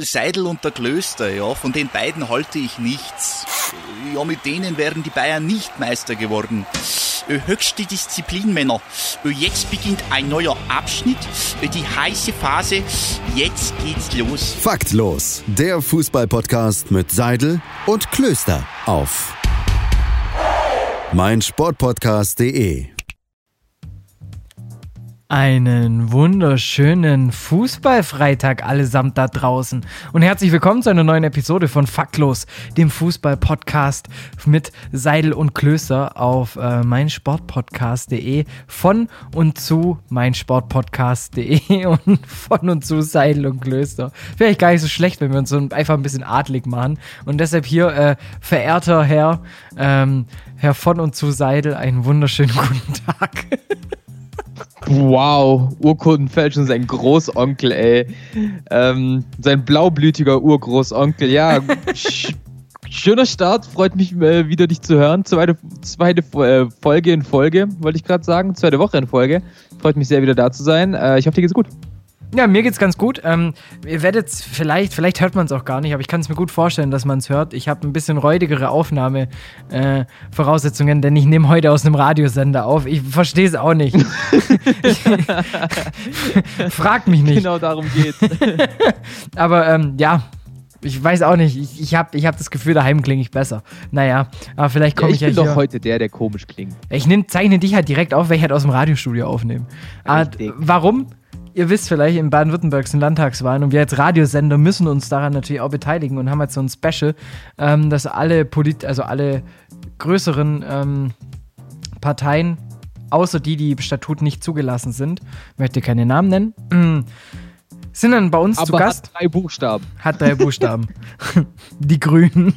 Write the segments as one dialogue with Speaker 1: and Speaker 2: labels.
Speaker 1: Seidel und der Klöster, ja, von den beiden halte ich nichts. Ja, mit denen wären die Bayern nicht Meister geworden. Äh, höchste Disziplin, Männer. Äh, jetzt beginnt ein neuer Abschnitt, äh, die heiße Phase. Jetzt geht's los.
Speaker 2: Faktlos, der Fußballpodcast mit Seidel und Klöster auf meinsportpodcast.de.
Speaker 3: Einen wunderschönen Fußballfreitag allesamt da draußen und herzlich willkommen zu einer neuen Episode von Faktlos, dem Fußballpodcast mit Seidel und Klöster auf äh, meinsportpodcast.de von und zu meinsportpodcast.de und von und zu Seidel und Klöster. Wäre gar nicht so schlecht, wenn wir uns so einfach ein bisschen adlig machen und deshalb hier äh, verehrter Herr, ähm, Herr von und zu Seidel, einen wunderschönen guten Tag.
Speaker 4: Wow, Urkundenfälschung, sein Großonkel, ey. Ähm, sein blaublütiger Urgroßonkel, ja. schöner Start, freut mich äh, wieder, dich zu hören. Zweite, zweite äh, Folge in Folge, wollte ich gerade sagen. Zweite Woche in Folge. Freut mich sehr, wieder da zu sein. Äh, ich hoffe, dir geht's gut.
Speaker 3: Ja, mir geht's ganz gut. Ähm, ihr werdet vielleicht, vielleicht hört man es auch gar nicht, aber ich kann es mir gut vorstellen, dass man es hört. Ich habe ein bisschen räudigere Aufnahmevoraussetzungen, äh, denn ich nehme heute aus einem Radiosender auf. Ich verstehe es auch nicht. Fragt mich nicht.
Speaker 4: Genau darum geht's.
Speaker 3: aber ähm, ja, ich weiß auch nicht. Ich, ich habe ich hab das Gefühl, daheim klinge ich besser. Naja, aber vielleicht komme ja, ich,
Speaker 4: ich
Speaker 3: ja
Speaker 4: bin doch heute der, der komisch klingt.
Speaker 3: Ich nehm, zeichne dich halt direkt auf, weil ich halt aus dem Radiostudio aufnehme. Aber, warum? Ihr wisst vielleicht, in Baden-Württemberg sind Landtagswahlen und wir als Radiosender müssen uns daran natürlich auch beteiligen und haben jetzt so ein Special, ähm, dass alle Polit also alle größeren ähm, Parteien, außer die, die im Statut nicht zugelassen sind, möchte keine Namen nennen, sind dann bei uns
Speaker 4: Aber
Speaker 3: zu Gast.
Speaker 4: Hat drei Buchstaben.
Speaker 3: Hat drei Buchstaben. die Grünen.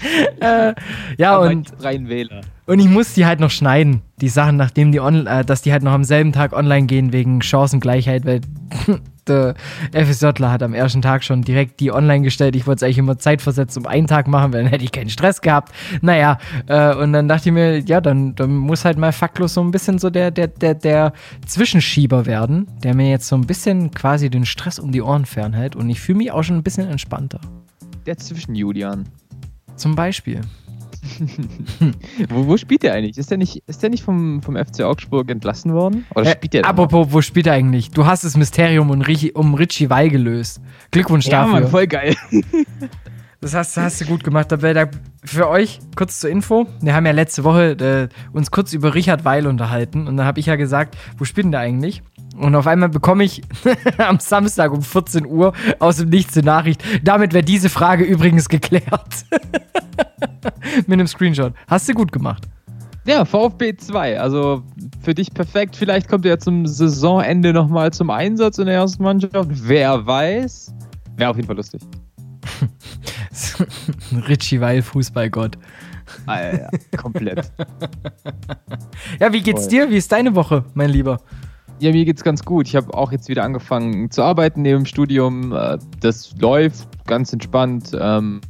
Speaker 3: äh, ja,
Speaker 4: Aber
Speaker 3: und.
Speaker 4: Freien Wähler.
Speaker 3: Und ich muss die halt noch schneiden, die Sachen, nachdem die on, äh, dass die halt noch am selben Tag online gehen wegen Chancengleichheit, weil der FSJler hat am ersten Tag schon direkt die online gestellt. Ich wollte es eigentlich immer zeitversetzt um einen Tag machen, weil dann hätte ich keinen Stress gehabt. Naja, äh, und dann dachte ich mir, ja, dann, dann muss halt mal faktlos so ein bisschen so der, der, der, der Zwischenschieber werden, der mir jetzt so ein bisschen quasi den Stress um die Ohren fernhält und ich fühle mich auch schon ein bisschen entspannter.
Speaker 4: Der Zwischenjulian.
Speaker 3: Zum Beispiel.
Speaker 4: wo, wo, spielt der eigentlich? Ist der nicht, ist der nicht vom, vom FC Augsburg entlassen worden?
Speaker 3: Oder spielt der äh, Apropos, wo spielt er eigentlich? Du hast das Mysterium um, um Richie Weil gelöst. Glückwunsch ja, dafür.
Speaker 4: Mann, voll geil.
Speaker 3: Das hast, hast, du gut gemacht. Für euch, kurz zur Info, wir haben ja letzte Woche äh, uns kurz über Richard Weil unterhalten und dann habe ich ja gesagt, wo spielt denn der eigentlich? Und auf einmal bekomme ich am Samstag um 14 Uhr aus dem Nichts eine Nachricht. Damit wäre diese Frage übrigens geklärt. Mit einem Screenshot. Hast du gut gemacht.
Speaker 4: Ja, VfB 2. Also für dich perfekt. Vielleicht kommt er zum Saisonende nochmal zum Einsatz in der ersten Mannschaft. Wer weiß. Wäre auf jeden Fall lustig.
Speaker 3: Richie Weil, Fußballgott.
Speaker 4: Ja. komplett.
Speaker 3: ja, wie geht's dir? Wie ist deine Woche, mein Lieber?
Speaker 4: Ja, mir geht's ganz gut. Ich habe auch jetzt wieder angefangen zu arbeiten neben dem Studium. Äh, das läuft ganz entspannt. Ähm,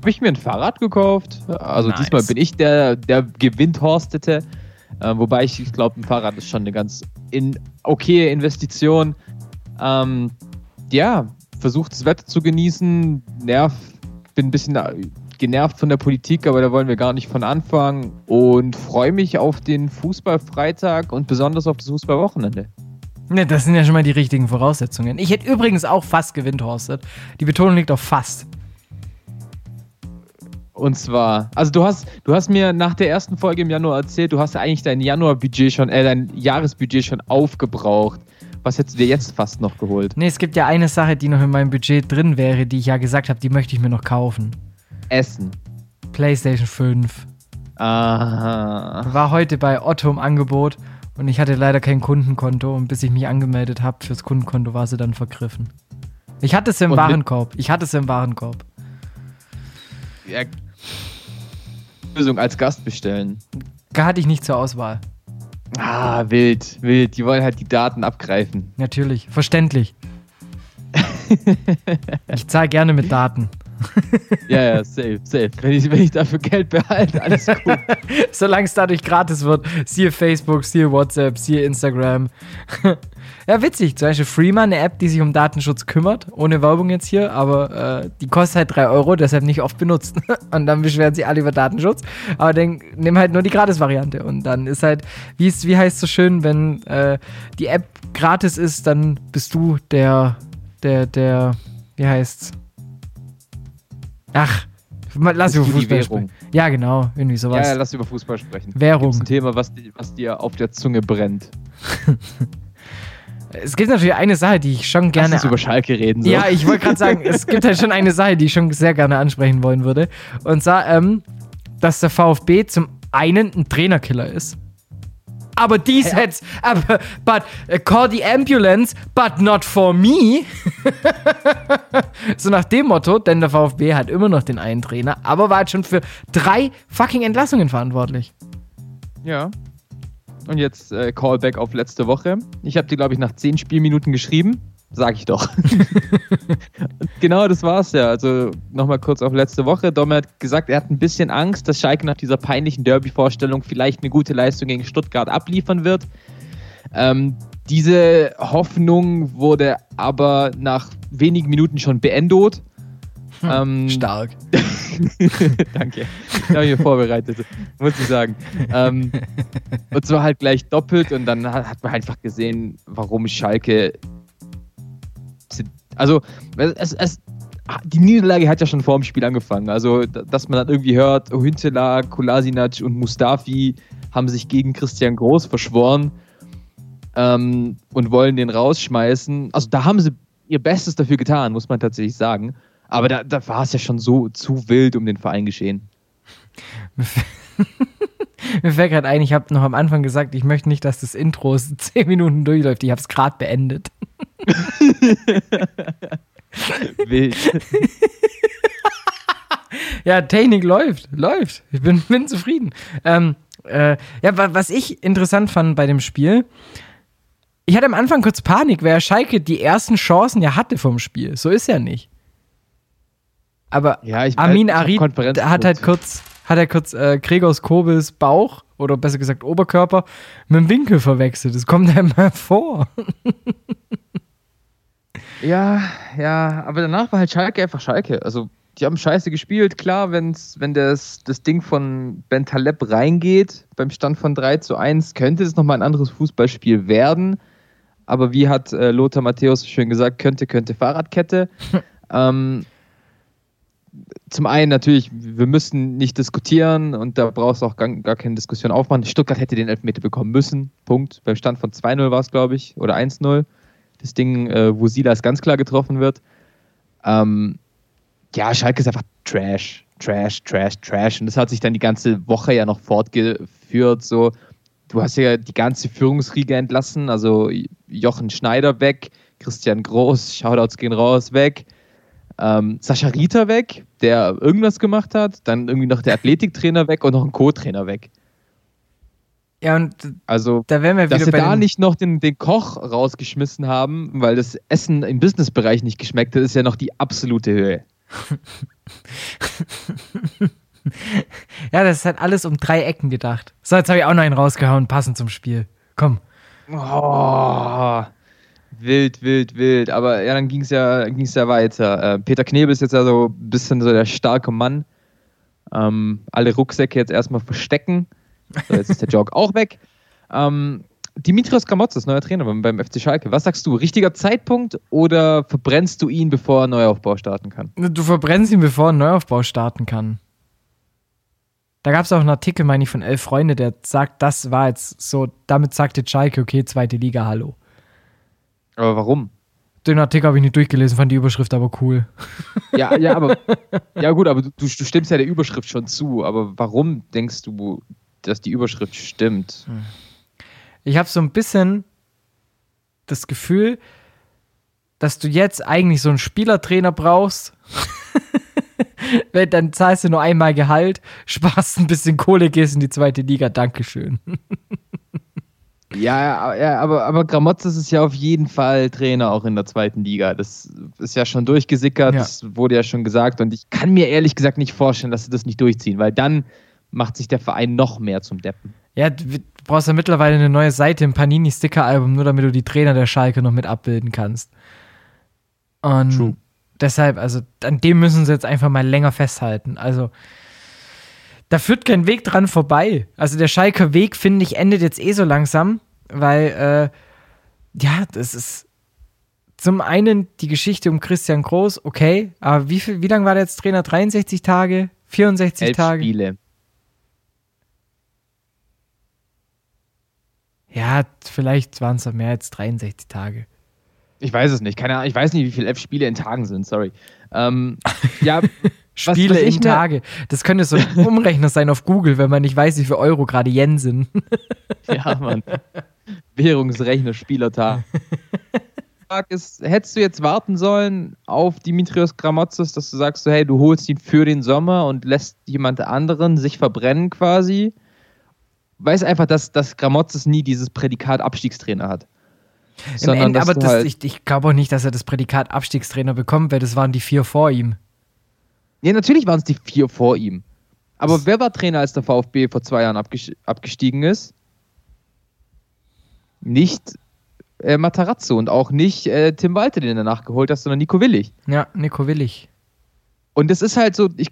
Speaker 4: habe ich mir ein Fahrrad gekauft. Also nice. diesmal bin ich der, der gewinnt-horstete. Äh, wobei ich, ich glaube, ein Fahrrad ist schon eine ganz in, okay Investition. Ähm, ja, versucht das Wetter zu genießen. Nerv, bin ein bisschen genervt von der Politik, aber da wollen wir gar nicht von anfangen. Und freue mich auf den Fußballfreitag und besonders auf das Fußballwochenende.
Speaker 3: Ne, das sind ja schon mal die richtigen Voraussetzungen. Ich hätte übrigens auch fast gewinnt, Horstet. Die Betonung liegt auf fast.
Speaker 4: Und zwar, also du hast, du hast mir nach der ersten Folge im Januar erzählt, du hast ja eigentlich dein Januarbudget schon, äh, dein Jahresbudget schon aufgebraucht. Was hättest du dir jetzt fast noch geholt?
Speaker 3: Nee, es gibt ja eine Sache, die noch in meinem Budget drin wäre, die ich ja gesagt habe, die möchte ich mir noch kaufen.
Speaker 4: Essen.
Speaker 3: PlayStation 5.
Speaker 4: Aha.
Speaker 3: War heute bei Otto im Angebot und ich hatte leider kein Kundenkonto und bis ich mich angemeldet habe fürs Kundenkonto war sie dann vergriffen. Ich hatte es im und Warenkorb. Ich hatte es im Warenkorb.
Speaker 4: Ja. Lösung als Gast bestellen.
Speaker 3: Hatte ich nicht zur Auswahl.
Speaker 4: Ah, wild, wild. Die wollen halt die Daten abgreifen.
Speaker 3: Natürlich, verständlich. ich zahle gerne mit Daten.
Speaker 4: ja, ja, safe, safe. Wenn ich, wenn ich dafür Geld behalte, alles gut.
Speaker 3: Solange es dadurch gratis wird, siehe Facebook, siehe WhatsApp, siehe Instagram. ja, witzig. Zum Beispiel Freeman, eine App, die sich um Datenschutz kümmert. Ohne Werbung jetzt hier, aber äh, die kostet halt 3 Euro, deshalb nicht oft benutzt. und dann beschweren sie alle über Datenschutz. Aber dann nimm halt nur die Gratis-Variante. Und dann ist halt, wie, ist, wie heißt es so schön, wenn äh, die App gratis ist, dann bist du der, der, der, wie heißt's? Ach, lass über Fußball sprechen. Ja, genau, irgendwie sowas.
Speaker 4: Ja, ja, lass über Fußball sprechen.
Speaker 3: Währung. Das
Speaker 4: ist ein Thema, was, was dir auf der Zunge brennt.
Speaker 3: es gibt natürlich eine Sache, die ich schon gerne.
Speaker 4: Lass uns über Schalke reden.
Speaker 3: So. Ja, ich wollte gerade sagen, es gibt halt schon eine Sache, die ich schon sehr gerne ansprechen wollen würde. Und zwar, ähm, dass der VfB zum einen ein Trainerkiller ist aber die ja. Sets, aber, but uh, call the ambulance, but not for me. so nach dem Motto, denn der VfB hat immer noch den einen Trainer, aber war halt schon für drei fucking Entlassungen verantwortlich.
Speaker 4: Ja. Und jetzt äh, Callback auf letzte Woche. Ich habe dir, glaube ich, nach zehn Spielminuten geschrieben. Sag ich doch. genau, das war's ja. Also nochmal kurz auf letzte Woche. Dom hat gesagt, er hat ein bisschen Angst, dass Schalke nach dieser peinlichen Derby-Vorstellung vielleicht eine gute Leistung gegen Stuttgart abliefern wird. Ähm, diese Hoffnung wurde aber nach wenigen Minuten schon beendet.
Speaker 3: Hm, ähm, stark.
Speaker 4: Danke. Ich habe mich vorbereitet, muss ich sagen. Ähm, und zwar halt gleich doppelt und dann hat man einfach gesehen, warum Schalke also, es, es, die Niederlage hat ja schon vor dem Spiel angefangen. Also, dass man dann irgendwie hört, Hüntela, Kolasinac und Mustafi haben sich gegen Christian Groß verschworen ähm, und wollen den rausschmeißen. Also, da haben sie ihr Bestes dafür getan, muss man tatsächlich sagen. Aber da, da war es ja schon so zu wild um den Verein geschehen.
Speaker 3: Mir fällt gerade ein, ich habe noch am Anfang gesagt, ich möchte nicht, dass das Intro zehn Minuten durchläuft. Ich habe es gerade beendet. Wild. ja, Technik läuft, läuft. Ich bin, bin zufrieden. Ähm, äh, ja, was ich interessant fand bei dem Spiel, ich hatte am Anfang kurz Panik, wer Schalke die ersten Chancen ja hatte vom Spiel. So ist ja nicht. Aber ja, Armin Arid hat halt kurz, hat er kurz äh, Gregors Kobels Bauch oder besser gesagt Oberkörper mit dem Winkel verwechselt. Das kommt einem mal vor.
Speaker 4: Ja, ja, aber danach war halt Schalke einfach Schalke. Also, die haben scheiße gespielt. Klar, wenn's, wenn das, das Ding von Ben Taleb reingeht, beim Stand von 3 zu 1, könnte es nochmal ein anderes Fußballspiel werden. Aber wie hat äh, Lothar Matthäus schön gesagt, könnte, könnte Fahrradkette. ähm, zum einen natürlich, wir müssen nicht diskutieren und da brauchst du auch gar, gar, keine Diskussion aufmachen. Stuttgart hätte den Elfmeter bekommen müssen. Punkt. Beim Stand von 2-0 war es, glaube ich, oder 1-0 das Ding, äh, wo Silas ganz klar getroffen wird. Ähm, ja, Schalke ist einfach Trash, Trash, Trash, Trash. Und das hat sich dann die ganze Woche ja noch fortgeführt. So, du hast ja die ganze Führungsriege entlassen, also Jochen Schneider weg, Christian Groß, Shoutouts gehen raus, weg. Ähm, Sascha Rieter weg, der irgendwas gemacht hat, dann irgendwie noch der Athletiktrainer weg und noch ein Co-Trainer weg.
Speaker 3: Ja, und
Speaker 4: also,
Speaker 3: da wären wir wieder
Speaker 4: dass sie da nicht noch den, den Koch rausgeschmissen haben, weil das Essen im Businessbereich nicht geschmeckt hat, ist ja noch die absolute Höhe.
Speaker 3: ja, das ist halt alles um drei Ecken gedacht. So, jetzt habe ich auch noch einen rausgehauen, passend zum Spiel. Komm.
Speaker 4: Oh, wild, wild, wild. Aber ja, dann ging es ja, ging's ja weiter. Äh, Peter Knebel ist jetzt ja so ein bisschen so der starke Mann. Ähm, alle Rucksäcke jetzt erstmal verstecken so, jetzt ist der Joke auch weg. Ähm, Dimitrios Gramotzes, neuer Trainer beim, beim, FC Schalke. Was sagst du? Richtiger Zeitpunkt oder verbrennst du ihn, bevor ein Neuaufbau starten kann?
Speaker 3: Du verbrennst ihn, bevor ein Neuaufbau starten kann. Da gab es auch einen Artikel, meine ich, von Elf Freunde, der sagt, das war jetzt so, damit sagte Schalke, okay, zweite Liga, hallo.
Speaker 4: Aber warum?
Speaker 3: Den Artikel habe ich nicht durchgelesen, fand die Überschrift aber cool.
Speaker 4: Ja, ja, aber ja gut, aber du, du stimmst ja der Überschrift schon zu. Aber warum denkst du, dass die Überschrift stimmt.
Speaker 3: Ich habe so ein bisschen das Gefühl, dass du jetzt eigentlich so einen Spielertrainer brauchst. Dann zahlst du nur einmal Gehalt, sparst ein bisschen Kohle, gehst in die zweite Liga. Dankeschön.
Speaker 4: Ja, ja aber, aber Gramotzes ist ja auf jeden Fall Trainer auch in der zweiten Liga. Das ist ja schon durchgesickert, ja. das wurde ja schon gesagt. Und ich kann mir ehrlich gesagt nicht vorstellen, dass sie das nicht durchziehen, weil dann macht sich der Verein noch mehr zum Deppen.
Speaker 3: Ja, du brauchst ja mittlerweile eine neue Seite im Panini-Sticker-Album, nur damit du die Trainer der Schalke noch mit abbilden kannst. Und True. deshalb, also an dem müssen sie jetzt einfach mal länger festhalten. Also da führt kein Weg dran vorbei. Also der Schalker Weg, finde ich, endet jetzt eh so langsam, weil, äh, ja, das ist zum einen die Geschichte um Christian Groß, okay, aber wie, viel, wie lange war der jetzt Trainer? 63 Tage? 64 Elf Tage?
Speaker 4: Spiele.
Speaker 3: Ja, vielleicht waren es mehr als 63 Tage.
Speaker 4: Ich weiß es nicht. Keine Ahnung. Ich weiß nicht, wie viele F-Spiele in Tagen sind. Sorry. Ähm,
Speaker 3: ja, Spiele was, was in Tage. Das könnte so ein Umrechner sein auf Google, wenn man nicht weiß, wie viele Euro gerade Yen sind.
Speaker 4: ja, Mann. Währungsrechner, Spielertag. ist, hättest du jetzt warten sollen auf Dimitrios Gramotzes, dass du sagst, so, hey, du holst ihn für den Sommer und lässt jemand anderen sich verbrennen quasi? Weiß einfach, dass, dass Gramotzes nie dieses Prädikat Abstiegstrainer hat.
Speaker 3: Im Ende, aber das, halt ich, ich glaube auch nicht, dass er das Prädikat Abstiegstrainer bekommt, weil das waren die vier vor ihm.
Speaker 4: Ja, natürlich waren es die vier vor ihm. Aber das wer war Trainer, als der VfB vor zwei Jahren abgestiegen ist? Nicht äh, Matarazzo und auch nicht äh, Tim Walter, den er nachgeholt hat, sondern Nico Willig.
Speaker 3: Ja, Nico Willig.
Speaker 4: Und es ist halt so, ich,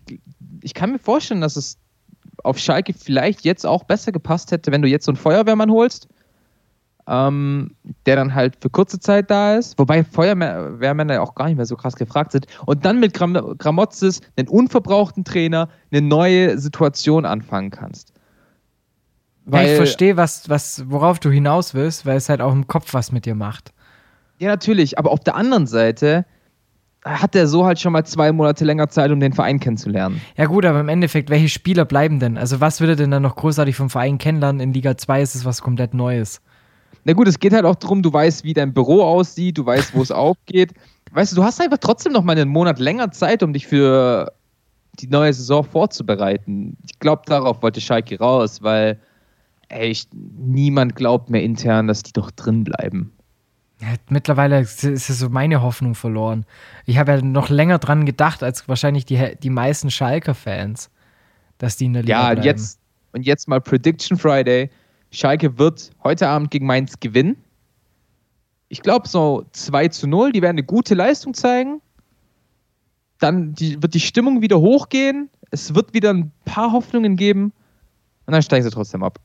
Speaker 4: ich kann mir vorstellen, dass es auf Schalke vielleicht jetzt auch besser gepasst hätte, wenn du jetzt so einen Feuerwehrmann holst ähm, der dann halt für kurze Zeit da ist, wobei Feuerwehrmänner ja auch gar nicht mehr so krass gefragt sind, und dann mit Gram Gramotzes einen unverbrauchten Trainer eine neue Situation anfangen kannst.
Speaker 3: Weil, ja, ich verstehe, was, was, worauf du hinaus willst, weil es halt auch im Kopf was mit dir macht.
Speaker 4: Ja, natürlich, aber auf der anderen Seite hat er so halt schon mal zwei Monate länger Zeit, um den Verein kennenzulernen.
Speaker 3: Ja, gut, aber im Endeffekt, welche Spieler bleiben denn? Also, was würde denn dann noch großartig vom Verein kennenlernen? In Liga 2 ist es was komplett Neues.
Speaker 4: Na gut, es geht halt auch darum, du weißt, wie dein Büro aussieht, du weißt, wo es aufgeht. Weißt du, du hast einfach trotzdem noch mal einen Monat länger Zeit, um dich für die neue Saison vorzubereiten. Ich glaube, darauf wollte Schalke raus, weil ich, niemand glaubt mehr intern, dass die doch drin bleiben.
Speaker 3: Mittlerweile ist es so meine Hoffnung verloren. Ich habe ja noch länger dran gedacht, als wahrscheinlich die, die meisten Schalker-Fans, dass die in der Liga Ja, bleiben.
Speaker 4: jetzt und jetzt mal Prediction Friday. Schalke wird heute Abend gegen Mainz gewinnen. Ich glaube so 2 zu 0. Die werden eine gute Leistung zeigen. Dann die, wird die Stimmung wieder hochgehen. Es wird wieder ein paar Hoffnungen geben. Und dann steigen sie trotzdem ab.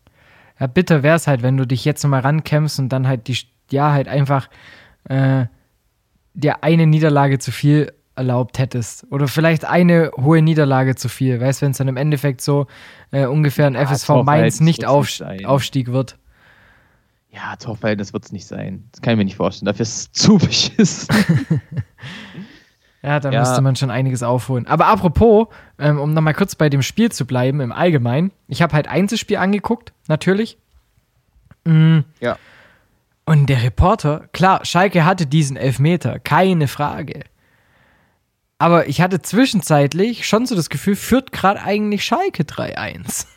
Speaker 3: Ja, bitter wäre es halt, wenn du dich jetzt nochmal rankämpfst und dann halt die, ja, halt einfach äh, dir eine Niederlage zu viel erlaubt hättest. Oder vielleicht eine hohe Niederlage zu viel. Weißt du, wenn es dann im Endeffekt so äh, ungefähr ein ja, FSV Mainz nicht auf, Aufstieg wird.
Speaker 4: Ja, Torverhältnis wird es nicht sein. Das kann ich mir nicht vorstellen. Dafür ist es zu beschissen.
Speaker 3: ja, da ja. müsste man schon einiges aufholen. Aber apropos, ähm, um nochmal kurz bei dem Spiel zu bleiben, im Allgemeinen. Ich habe halt Einzelspiel angeguckt, natürlich. Mhm.
Speaker 4: Ja.
Speaker 3: Und der Reporter, klar, Schalke hatte diesen Elfmeter, keine Frage. Aber ich hatte zwischenzeitlich schon so das Gefühl, führt gerade eigentlich Schalke 3-1.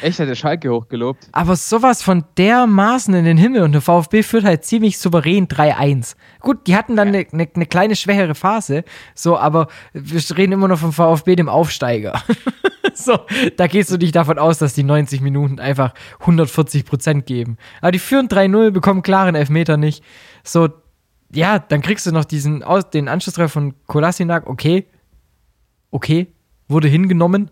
Speaker 4: Echt, hat der Schalke hochgelobt.
Speaker 3: Aber sowas von dermaßen in den Himmel und der VfB führt halt ziemlich souverän 3-1. Gut, die hatten dann eine ja. ne, ne kleine schwächere Phase, so, aber wir reden immer noch vom VfB, dem Aufsteiger. so, da gehst du nicht davon aus, dass die 90 Minuten einfach 140 Prozent geben. Aber die führen 3-0, bekommen klaren Elfmeter nicht. So, ja, dann kriegst du noch diesen, den Anschlusstreffer von Kolasinak, okay, okay, wurde hingenommen.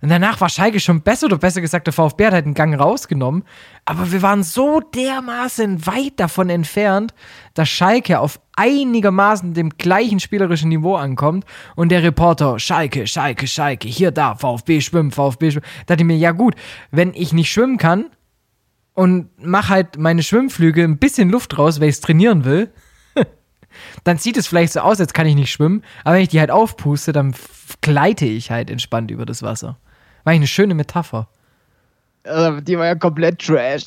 Speaker 3: Und danach war Schalke schon besser, oder besser gesagt, der VfB hat halt einen Gang rausgenommen. Aber wir waren so dermaßen weit davon entfernt, dass Schalke auf einigermaßen dem gleichen spielerischen Niveau ankommt. Und der Reporter, Schalke, Schalke, Schalke, hier, da, VfB schwimmen, VfB schwimmen. Da dachte ich mir, ja gut, wenn ich nicht schwimmen kann, und mache halt meine Schwimmflüge ein bisschen Luft raus, weil ich es trainieren will, dann sieht es vielleicht so aus, als kann ich nicht schwimmen, aber wenn ich die halt aufpuste, dann gleite ich halt entspannt über das Wasser. War eine schöne Metapher.
Speaker 4: Also, die war ja komplett trash.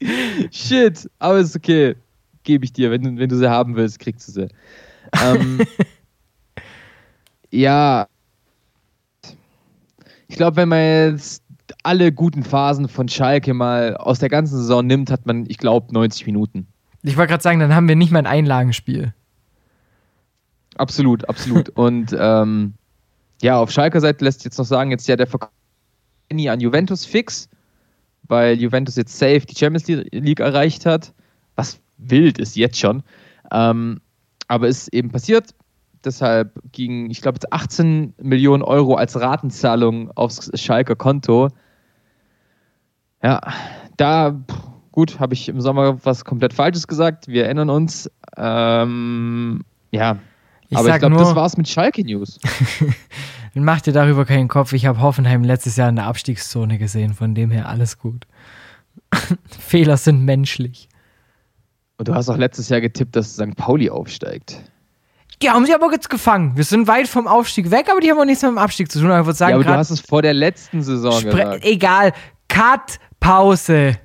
Speaker 4: Shit, aber ist okay. Gebe ich dir. Wenn, wenn du sie haben willst, kriegst du sie. Ähm, ja, Ich glaube, wenn man jetzt alle guten Phasen von Schalke mal aus der ganzen Saison nimmt, hat man, ich glaube, 90 Minuten.
Speaker 3: Ich wollte gerade sagen, dann haben wir nicht mal ein Einlagenspiel.
Speaker 4: Absolut, absolut. Und ähm, ja, auf Schalker Seite lässt jetzt noch sagen, jetzt ja der Verkauf an Juventus fix, weil Juventus jetzt safe die Champions League erreicht hat, was wild ist jetzt schon. Ähm, aber ist eben passiert. Deshalb ging, ich glaube, 18 Millionen Euro als Ratenzahlung aufs Schalker Konto. Ja, da, gut, habe ich im Sommer was komplett Falsches gesagt. Wir erinnern uns. Ähm, ja, ich aber ich glaube, das war's mit Schalke News.
Speaker 3: Mach dir darüber keinen Kopf. Ich habe Hoffenheim letztes Jahr in der Abstiegszone gesehen. Von dem her alles gut. Fehler sind menschlich.
Speaker 4: Und du hast auch letztes Jahr getippt, dass St. Pauli aufsteigt.
Speaker 3: Die haben sie aber jetzt gefangen. Wir sind weit vom Aufstieg weg, aber die haben auch nichts mit dem Abstieg zu tun.
Speaker 4: Aber, sagen, ja, aber du hast es vor der letzten Saison gesagt.
Speaker 3: Egal. Cut, Pause.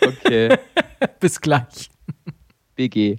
Speaker 4: Okay.
Speaker 3: Bis gleich.
Speaker 4: BG.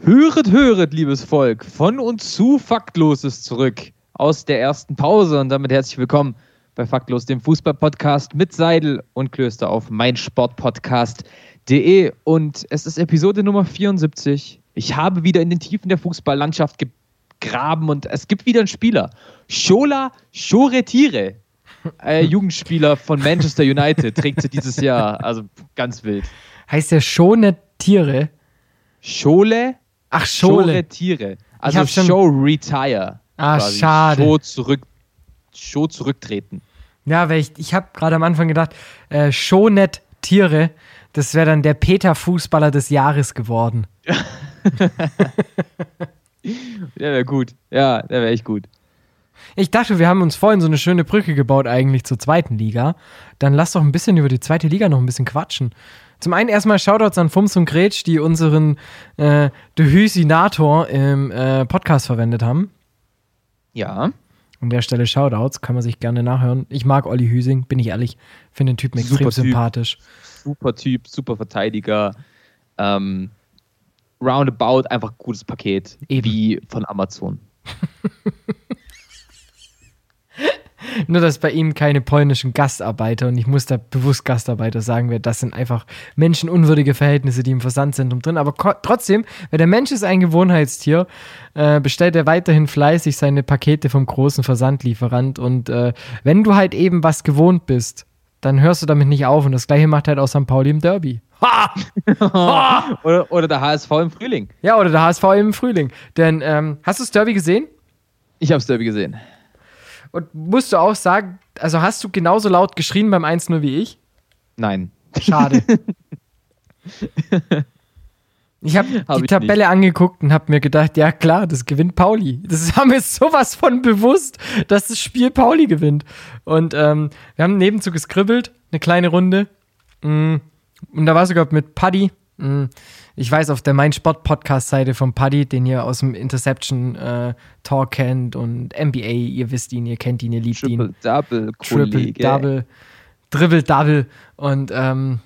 Speaker 4: Höret, höret, liebes Volk, von und zu Faktloses zurück aus der ersten Pause und damit herzlich willkommen bei Faktlos, dem Fußball-Podcast mit Seidel und Klöster auf meinsportpodcast.de und es ist Episode Nummer 74. Ich habe wieder in den Tiefen der Fußballlandschaft gegraben und es gibt wieder einen Spieler. Shola Shoretire, äh, Jugendspieler von Manchester United, trägt sie dieses Jahr. Also ganz wild.
Speaker 3: Heißt der Schone
Speaker 4: Schole
Speaker 3: Ach, Schole.
Speaker 4: Show Tiere. Also Show Retire.
Speaker 3: Ah, quasi. schade.
Speaker 4: Show, zurück, Show zurücktreten.
Speaker 3: Ja, weil ich, ich habe gerade am Anfang gedacht, äh, Shownet Tiere, das wäre dann der Peter Fußballer des Jahres geworden.
Speaker 4: der wäre gut. Ja, der wäre echt gut.
Speaker 3: Ich dachte, wir haben uns vorhin so eine schöne Brücke gebaut eigentlich zur zweiten Liga. Dann lass doch ein bisschen über die zweite Liga noch ein bisschen quatschen. Zum einen erstmal Shoutouts an Fums und Gretsch, die unseren äh, Dehysinator im äh, Podcast verwendet haben.
Speaker 4: Ja.
Speaker 3: An der Stelle Shoutouts, kann man sich gerne nachhören. Ich mag Olli Hüsing, bin ich ehrlich. Finde den Typen extrem super sympathisch.
Speaker 4: Super Typ, super Verteidiger. Ähm, roundabout, einfach gutes Paket. Eben. Wie von Amazon.
Speaker 3: Nur, dass bei ihm keine polnischen Gastarbeiter, und ich muss da bewusst Gastarbeiter sagen, wir, das sind einfach menschenunwürdige Verhältnisse, die im Versandzentrum drin. Aber trotzdem, weil der Mensch ist ein Gewohnheitstier, äh, bestellt er weiterhin fleißig seine Pakete vom großen Versandlieferant. Und äh, wenn du halt eben was gewohnt bist, dann hörst du damit nicht auf. Und das gleiche macht halt auch St. Pauli im Derby. Ha!
Speaker 4: ha! oder, oder, der HSV im Frühling.
Speaker 3: Ja, oder der HSV im Frühling. Denn, ähm, hast du das Derby gesehen?
Speaker 4: Ich habe das Derby gesehen.
Speaker 3: Und musst du auch sagen, also hast du genauso laut geschrien beim 1-0 wie ich?
Speaker 4: Nein.
Speaker 3: Schade. Ich habe hab die Tabelle nicht. angeguckt und habe mir gedacht, ja klar, das gewinnt Pauli. Das haben wir sowas von bewusst, dass das Spiel Pauli gewinnt. Und ähm, wir haben nebenzu geskribbelt, eine kleine Runde. Mm, und da war sogar mit Paddy. Mm, ich weiß, auf der Mein Sport Podcast-Seite von Paddy, den ihr aus dem Interception äh, Talk kennt und NBA, ihr wisst ihn, ihr kennt ihn, ihr liebt
Speaker 4: Triple
Speaker 3: ihn.
Speaker 4: Double,
Speaker 3: Triple Double. Dribble Double und ähm,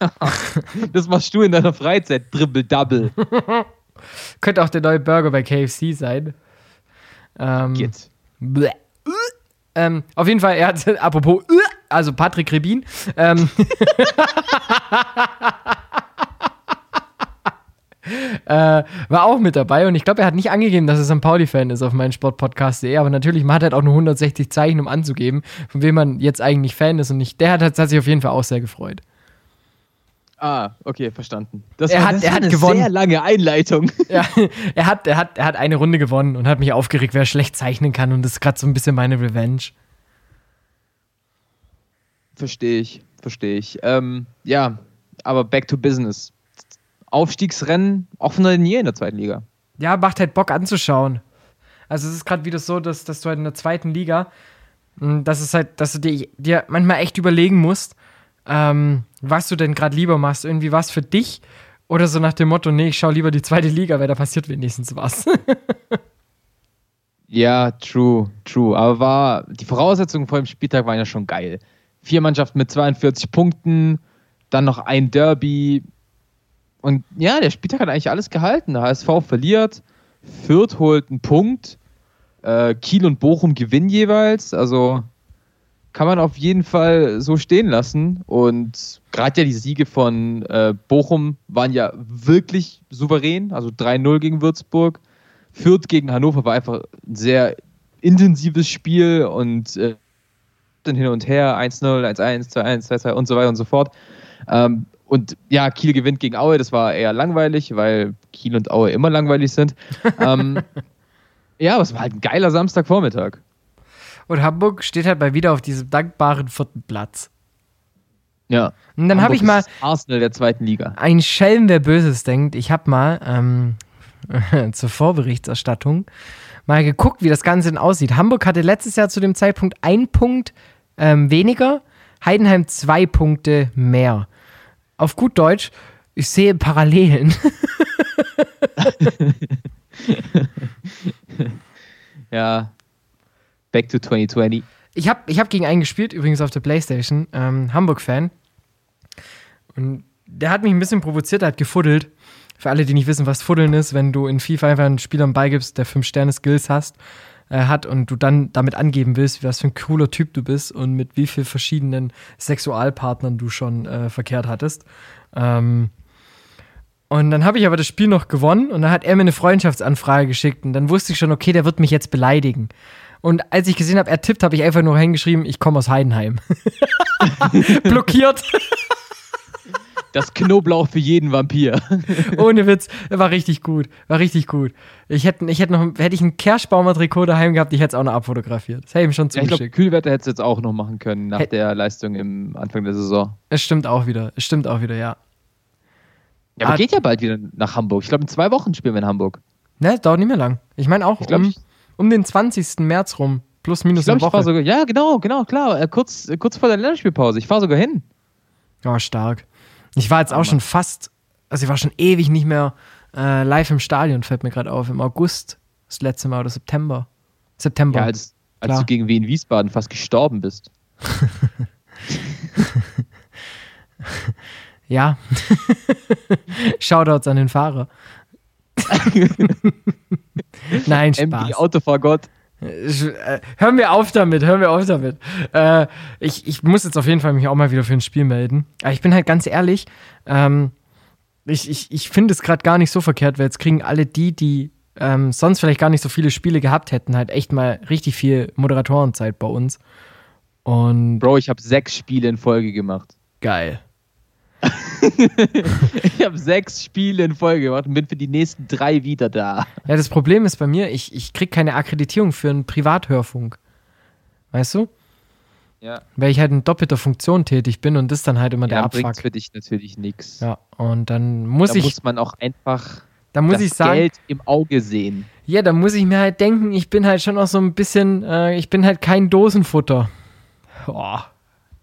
Speaker 4: das machst du in deiner Freizeit, Dribble Double.
Speaker 3: Könnte auch der neue Burger bei KFC sein. Ähm,
Speaker 4: Geht.
Speaker 3: Ähm, auf jeden Fall, er hat, apropos, also Patrick Rebin, ähm, äh, war auch mit dabei und ich glaube, er hat nicht angegeben, dass er St. Pauli-Fan ist auf meinem Sportpodcast.de, aber natürlich, man hat halt auch nur 160 Zeichen, um anzugeben, von wem man jetzt eigentlich Fan ist und nicht. Der hat, hat sich auf jeden Fall auch sehr gefreut.
Speaker 4: Ah, okay, verstanden.
Speaker 3: Das er war, hat, er hat eine gewonnen.
Speaker 4: sehr lange Einleitung.
Speaker 3: Ja, er hat, er, hat, er hat eine Runde gewonnen und hat mich aufgeregt, wer schlecht zeichnen kann und das ist gerade so ein bisschen meine Revenge.
Speaker 4: Verstehe ich, verstehe ich. Ähm, ja, aber back to business. Aufstiegsrennen offener denn je in der zweiten Liga.
Speaker 3: Ja, macht halt Bock anzuschauen. Also es ist gerade wieder so, dass, dass du halt in der zweiten Liga, hm, dass es halt, dass du dir, dir manchmal echt überlegen musst, ähm, was du denn gerade lieber machst. Irgendwie was für dich oder so nach dem Motto, nee, ich schau lieber die zweite Liga, weil da passiert wenigstens was.
Speaker 4: ja, true, true. Aber war, die Voraussetzungen vor dem Spieltag waren ja schon geil. Vier Mannschaften mit 42 Punkten, dann noch ein Derby. Und ja, der Spieltag hat eigentlich alles gehalten. Der HSV verliert, Fürth holt einen Punkt, äh, Kiel und Bochum gewinnen jeweils. Also kann man auf jeden Fall so stehen lassen. Und gerade ja die Siege von äh, Bochum waren ja wirklich souverän. Also 3-0 gegen Würzburg. Fürth gegen Hannover war einfach ein sehr intensives Spiel und äh, hin und her 1-0, 1-1, 2-1, 2-2 und so weiter und so fort. Ähm, und ja, Kiel gewinnt gegen Aue, das war eher langweilig, weil Kiel und Aue immer langweilig sind. ähm, ja, aber es war halt ein geiler Samstagvormittag.
Speaker 3: Und Hamburg steht halt mal wieder auf diesem dankbaren vierten Platz.
Speaker 4: Ja.
Speaker 3: Und dann habe ich mal.
Speaker 4: Arsenal der zweiten Liga.
Speaker 3: Ein Schelm, wer Böses denkt. Ich habe mal ähm, zur Vorberichterstattung mal geguckt, wie das Ganze denn aussieht. Hamburg hatte letztes Jahr zu dem Zeitpunkt ein Punkt ähm, weniger, Heidenheim zwei Punkte mehr. Auf gut Deutsch, ich sehe Parallelen.
Speaker 4: ja, Back to 2020.
Speaker 3: Ich habe ich hab gegen einen gespielt, übrigens auf der Playstation, ähm, Hamburg-Fan. Und der hat mich ein bisschen provoziert, er hat gefuddelt. Für alle, die nicht wissen, was Fuddeln ist, wenn du in FIFA einfach einen Spieler beigibst, der 5-Sterne-Skills hast, äh, hat und du dann damit angeben willst, was für ein cooler Typ du bist und mit wie vielen verschiedenen Sexualpartnern du schon äh, verkehrt hattest. Ähm, und dann habe ich aber das Spiel noch gewonnen und dann hat er mir eine Freundschaftsanfrage geschickt und dann wusste ich schon, okay, der wird mich jetzt beleidigen. Und als ich gesehen habe, er tippt, habe ich einfach nur hingeschrieben, ich komme aus Heidenheim. Blockiert.
Speaker 4: Das Knoblauch für jeden Vampir.
Speaker 3: Ohne Witz, war richtig gut. War richtig gut. Ich hätte, ich hätte noch, hätte ich ein Kerschbaumer Trikot daheim gehabt, ich hätte es auch noch abfotografiert. Das hätte ich ihm schon zugeschickt. Ja, ich
Speaker 4: glaube, Kühlwetter hätte es jetzt auch noch machen können nach H der Leistung im Anfang der Saison.
Speaker 3: Es stimmt auch wieder. Es stimmt auch wieder, ja.
Speaker 4: Ja, aber ah, geht ja bald wieder nach Hamburg. Ich glaube, in zwei Wochen spielen wir in Hamburg.
Speaker 3: Ne, dauert nicht mehr lang. Ich meine auch ich glaub, um, um den 20. März rum. Plus, minus
Speaker 4: ich glaub, eine Woche. Ich sogar, ja, genau, genau, klar. Äh, kurz, äh, kurz vor der Länderspielpause. Ich fahre sogar hin.
Speaker 3: Ja, stark. Ich war jetzt auch schon fast, also ich war schon ewig nicht mehr äh, live im Stadion, fällt mir gerade auf. Im August, das letzte Mal oder September. September.
Speaker 4: Ja, als, als du gegen Wien Wiesbaden fast gestorben bist.
Speaker 3: ja. Shoutouts an den Fahrer. Nein, Spaß.
Speaker 4: MD Autofahrgott.
Speaker 3: Äh, hören wir auf damit, hören wir auf damit. Äh, ich, ich muss jetzt auf jeden Fall mich auch mal wieder für ein Spiel melden. Aber ich bin halt ganz ehrlich, ähm, ich, ich, ich finde es gerade gar nicht so verkehrt, weil jetzt kriegen alle die, die ähm, sonst vielleicht gar nicht so viele Spiele gehabt hätten, halt echt mal richtig viel Moderatorenzeit bei uns. Und
Speaker 4: Bro, ich habe sechs Spiele in Folge gemacht.
Speaker 3: Geil.
Speaker 4: ich habe sechs Spiele in Folge gemacht und bin für die nächsten drei wieder da.
Speaker 3: Ja, das Problem ist bei mir, ich, ich kriege keine Akkreditierung für einen Privathörfunk. Weißt du?
Speaker 4: Ja.
Speaker 3: Weil ich halt in doppelter Funktion tätig bin und das dann halt immer ja, der Abfuck. bringt
Speaker 4: für dich natürlich nichts.
Speaker 3: Ja, und dann muss da ich.
Speaker 4: Da muss man auch einfach
Speaker 3: da muss ich sagen, Geld
Speaker 4: im Auge sehen.
Speaker 3: Ja, da muss ich mir halt denken, ich bin halt schon auch so ein bisschen, äh, ich bin halt kein Dosenfutter. Boah,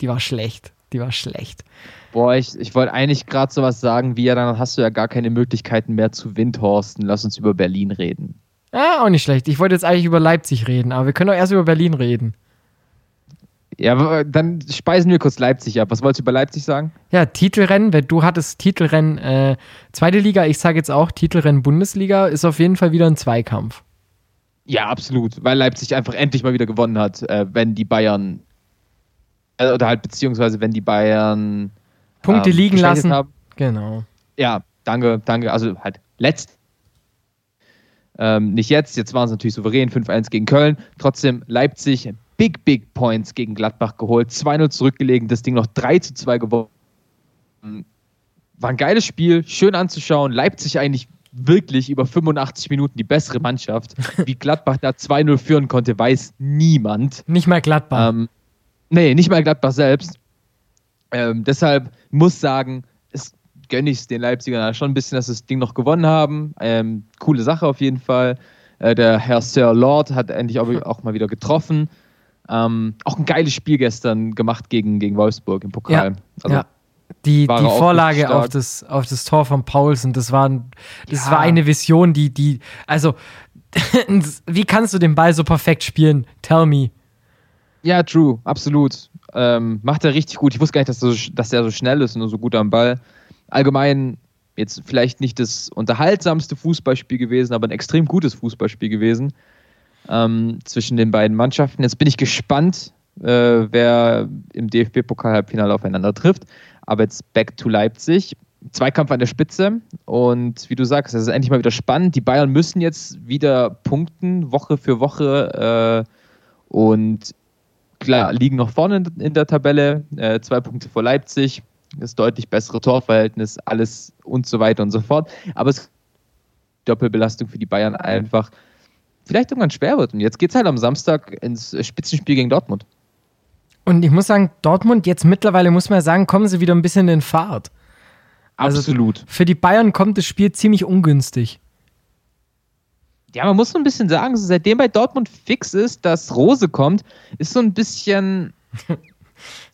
Speaker 3: die war schlecht. Die war schlecht.
Speaker 4: Boah, ich, ich wollte eigentlich gerade sowas sagen wie, ja, dann hast du ja gar keine Möglichkeiten mehr zu Windhorsten. Lass uns über Berlin reden.
Speaker 3: Ja, auch nicht schlecht. Ich wollte jetzt eigentlich über Leipzig reden, aber wir können doch erst über Berlin reden.
Speaker 4: Ja, dann speisen wir kurz Leipzig ab. Was wolltest du über Leipzig sagen?
Speaker 3: Ja, Titelrennen, weil du hattest Titelrennen äh, zweite Liga, ich sage jetzt auch Titelrennen Bundesliga, ist auf jeden Fall wieder ein Zweikampf.
Speaker 4: Ja, absolut, weil Leipzig einfach endlich mal wieder gewonnen hat, äh, wenn die Bayern, äh, oder halt beziehungsweise wenn die Bayern
Speaker 3: Punkte ähm, liegen lassen.
Speaker 4: Haben.
Speaker 3: Genau.
Speaker 4: Ja, danke, danke. Also halt letzt. Ähm, nicht jetzt, jetzt waren es natürlich souverän, 5-1 gegen Köln. Trotzdem Leipzig, big, big Points gegen Gladbach geholt, 2-0 zurückgelegen, das Ding noch 3-2 gewonnen. War ein geiles Spiel, schön anzuschauen. Leipzig eigentlich wirklich über 85 Minuten die bessere Mannschaft. Wie Gladbach da 2-0 führen konnte, weiß niemand.
Speaker 3: Nicht mal Gladbach.
Speaker 4: Ähm, nee, nicht mal Gladbach selbst. Ähm, deshalb muss sagen, es gönne ich es den Leipzigern schon ein bisschen, dass sie das Ding noch gewonnen haben. Ähm, coole Sache auf jeden Fall. Äh, der Herr Sir Lord hat endlich auch, auch mal wieder getroffen. Ähm, auch ein geiles Spiel gestern gemacht gegen, gegen Wolfsburg im Pokal.
Speaker 3: Ja, also, ja. Die, die Vorlage auf das, auf das Tor von Paulsen, das war, das ja. war eine Vision, die, die, also, wie kannst du den Ball so perfekt spielen? Tell me.
Speaker 4: Ja, true, absolut. Ähm, macht er richtig gut. Ich wusste gar nicht, dass, so, dass er so schnell ist und so gut am Ball. Allgemein jetzt vielleicht nicht das unterhaltsamste Fußballspiel gewesen, aber ein extrem gutes Fußballspiel gewesen ähm, zwischen den beiden Mannschaften. Jetzt bin ich gespannt, äh, wer im DFB-Pokal-Halbfinale aufeinander trifft. Aber jetzt back to Leipzig. Zweikampf an der Spitze und wie du sagst, es ist endlich mal wieder spannend. Die Bayern müssen jetzt wieder punkten, Woche für Woche äh, und klar, liegen noch vorne in, der Tabelle, äh, zwei Punkte vor Leipzig, das deutlich bessere Torverhältnis, alles und so weiter und so fort. Aber es ist Doppelbelastung für die Bayern einfach vielleicht irgendwann schwer wird. Und jetzt geht es halt am Samstag ins Spitzenspiel gegen Dortmund.
Speaker 3: Und ich muss sagen, Dortmund, jetzt mittlerweile muss man ja sagen, kommen sie wieder ein bisschen in Fahrt.
Speaker 4: Also Absolut.
Speaker 3: Für die Bayern kommt das Spiel ziemlich ungünstig.
Speaker 4: Ja, man muss so ein bisschen sagen, seitdem bei Dortmund fix ist, dass Rose kommt, ist so ein bisschen.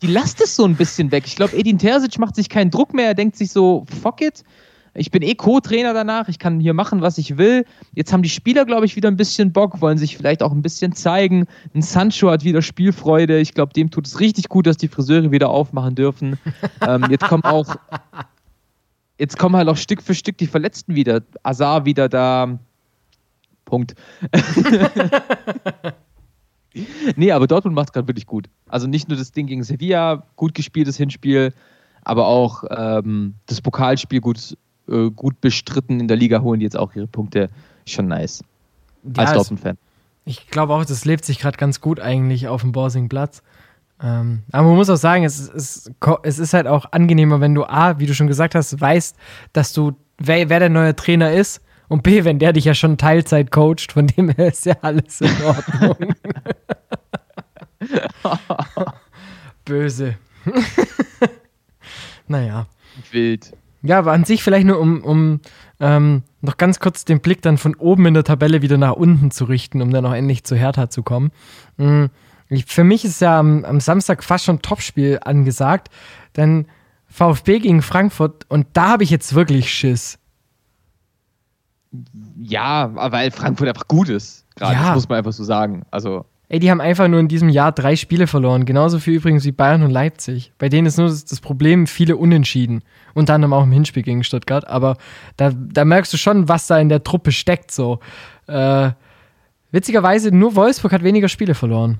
Speaker 4: die Last ist so ein bisschen weg. Ich glaube, Edin Terzic macht sich keinen Druck mehr. Er denkt sich so, fuck it. Ich bin eh Co-Trainer danach, ich kann hier machen, was ich will. Jetzt haben die Spieler, glaube ich, wieder ein bisschen Bock, wollen sich vielleicht auch ein bisschen zeigen. Ein Sancho hat wieder Spielfreude. Ich glaube, dem tut es richtig gut, dass die Friseure wieder aufmachen dürfen. ähm, jetzt kommen auch, jetzt kommen halt auch Stück für Stück die Verletzten wieder. Azar wieder da. Punkt. nee, aber Dortmund macht es gerade wirklich gut. Also nicht nur das Ding gegen Sevilla, gut gespieltes Hinspiel, aber auch ähm, das Pokalspiel gut äh, gut bestritten in der Liga, holen die jetzt auch ihre Punkte. Schon nice. Ja, als Dortmund-Fan.
Speaker 3: Ich glaube auch, das lebt sich gerade ganz gut eigentlich auf dem Borsingplatz. Ähm, aber man muss auch sagen, es, es, es ist halt auch angenehmer, wenn du A, wie du schon gesagt hast, weißt, dass du, wer, wer der neue Trainer ist und B, wenn der dich ja schon Teilzeit coacht, von dem her ist ja alles in Ordnung. Böse. naja.
Speaker 4: Wild.
Speaker 3: Ja, aber an sich vielleicht nur, um, um ähm, noch ganz kurz den Blick dann von oben in der Tabelle wieder nach unten zu richten, um dann auch endlich zu Hertha zu kommen. Mhm. Ich, für mich ist ja am, am Samstag fast schon Topspiel angesagt, denn VfB gegen Frankfurt und da habe ich jetzt wirklich Schiss.
Speaker 4: Ja, weil Frankfurt einfach gut ist. Gerade, ja. das muss man einfach so sagen. Also
Speaker 3: Ey, die haben einfach nur in diesem Jahr drei Spiele verloren. Genauso viel übrigens wie Bayern und Leipzig. Bei denen ist nur das, Problem, viele Unentschieden. Unter anderem auch im Hinspiel gegen Stuttgart. Aber da, da merkst du schon, was da in der Truppe steckt. So. Äh, witzigerweise, nur Wolfsburg hat weniger Spiele verloren.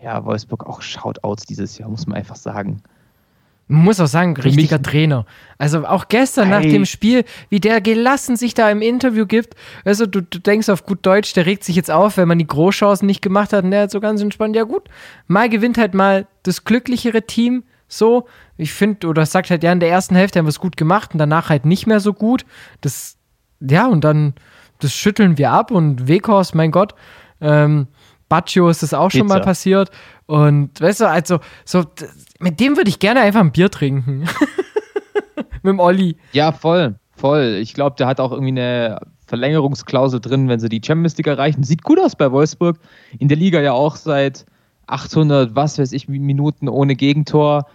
Speaker 4: Ja, Wolfsburg auch Shoutouts dieses Jahr, muss man einfach sagen.
Speaker 3: Man muss auch sagen, richtiger Trainer. Also auch gestern hey. nach dem Spiel, wie der gelassen sich da im Interview gibt. Also du, du denkst auf gut Deutsch, der regt sich jetzt auf, wenn man die Großchancen nicht gemacht hat. Und der hat so ganz entspannt, ja gut, mal gewinnt halt mal das glücklichere Team. So, ich finde, oder sagt halt, ja, in der ersten Hälfte haben wir es gut gemacht und danach halt nicht mehr so gut. Das, ja, und dann, das schütteln wir ab und Weghorst, mein Gott, ähm, Baccio ist das auch Pizza. schon mal passiert. Und weißt du, also, so, mit dem würde ich gerne einfach ein Bier trinken. mit dem Olli.
Speaker 4: Ja, voll, voll. Ich glaube, der hat auch irgendwie eine Verlängerungsklausel drin, wenn sie die Champions League erreichen. Sieht gut aus bei Wolfsburg. In der Liga ja auch seit 800, was weiß ich, Minuten ohne Gegentor.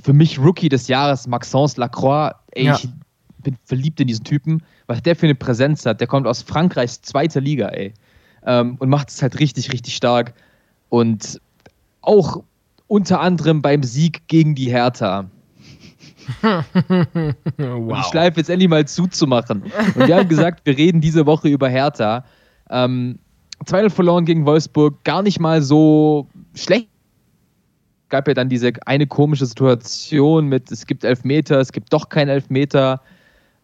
Speaker 4: Für mich Rookie des Jahres, Maxence Lacroix. Ey, ja. ich bin verliebt in diesen Typen, was der für eine Präsenz hat. Der kommt aus Frankreichs zweiter Liga, ey. Ähm, und macht es halt richtig, richtig stark. Und auch unter anderem beim Sieg gegen die Hertha. wow. Die Schleife jetzt endlich mal zuzumachen. Und wir haben gesagt, wir reden diese Woche über Hertha. Ähm, 2 verloren gegen Wolfsburg, gar nicht mal so schlecht. Es gab ja dann diese eine komische Situation mit, es gibt Elfmeter, es gibt doch kein Elfmeter.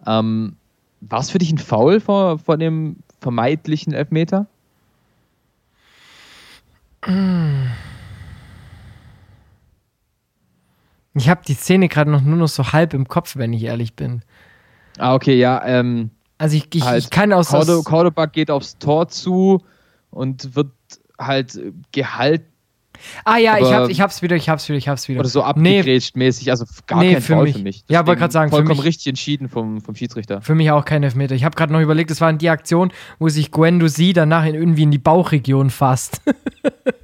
Speaker 4: Ähm, War es für dich ein Foul vor, vor dem vermeidlichen Elfmeter?
Speaker 3: Ich habe die Szene gerade noch nur noch so halb im Kopf, wenn ich ehrlich bin.
Speaker 4: Ah, okay, ja. Ähm,
Speaker 3: also ich, ich, halt ich kann aus...
Speaker 4: Cordoba geht aufs Tor zu und wird halt gehalten.
Speaker 3: Ah ja, ich, hab, ich hab's wieder, ich hab's wieder, ich hab's wieder.
Speaker 4: Oder so abgegrätscht nee. mäßig, also gar nee, kein für Foul mich. für mich.
Speaker 3: Das ja, wollte gerade sagen,
Speaker 4: vollkommen
Speaker 3: für mich,
Speaker 4: richtig entschieden vom, vom Schiedsrichter.
Speaker 3: Für mich auch kein Elfmeter. Ich habe gerade noch überlegt, es war die Aktion, wo sich Guendouzi danach in, irgendwie in die Bauchregion fasst.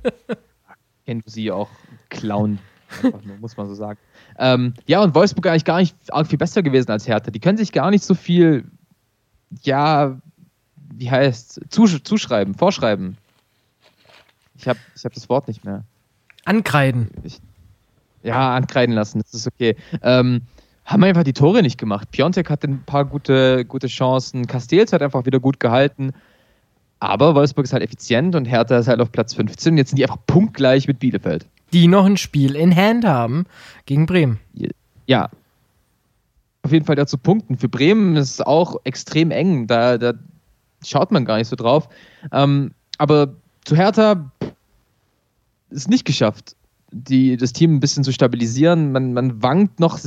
Speaker 4: Guendouzi auch Clown, nur, muss man so sagen. Ähm, ja, und Wolfsburg eigentlich gar nicht arg viel besser gewesen als Hertha. Die können sich gar nicht so viel, ja, wie heißt, zusch zuschreiben, vorschreiben. Ich habe ich hab das Wort nicht mehr.
Speaker 3: Ankreiden.
Speaker 4: Ich, ja, ankreiden lassen, das ist okay. Ähm, haben einfach die Tore nicht gemacht. Piontek hatte ein paar gute, gute Chancen. Castells hat einfach wieder gut gehalten. Aber Wolfsburg ist halt effizient und Hertha ist halt auf Platz 15. Jetzt sind die einfach punktgleich mit Bielefeld.
Speaker 3: Die noch ein Spiel in Hand haben gegen Bremen.
Speaker 4: Ja. Auf jeden Fall dazu punkten. Für Bremen ist es auch extrem eng. Da, da schaut man gar nicht so drauf. Ähm, aber zu Hertha ist nicht geschafft, die, das Team ein bisschen zu stabilisieren. Man, man wankt noch.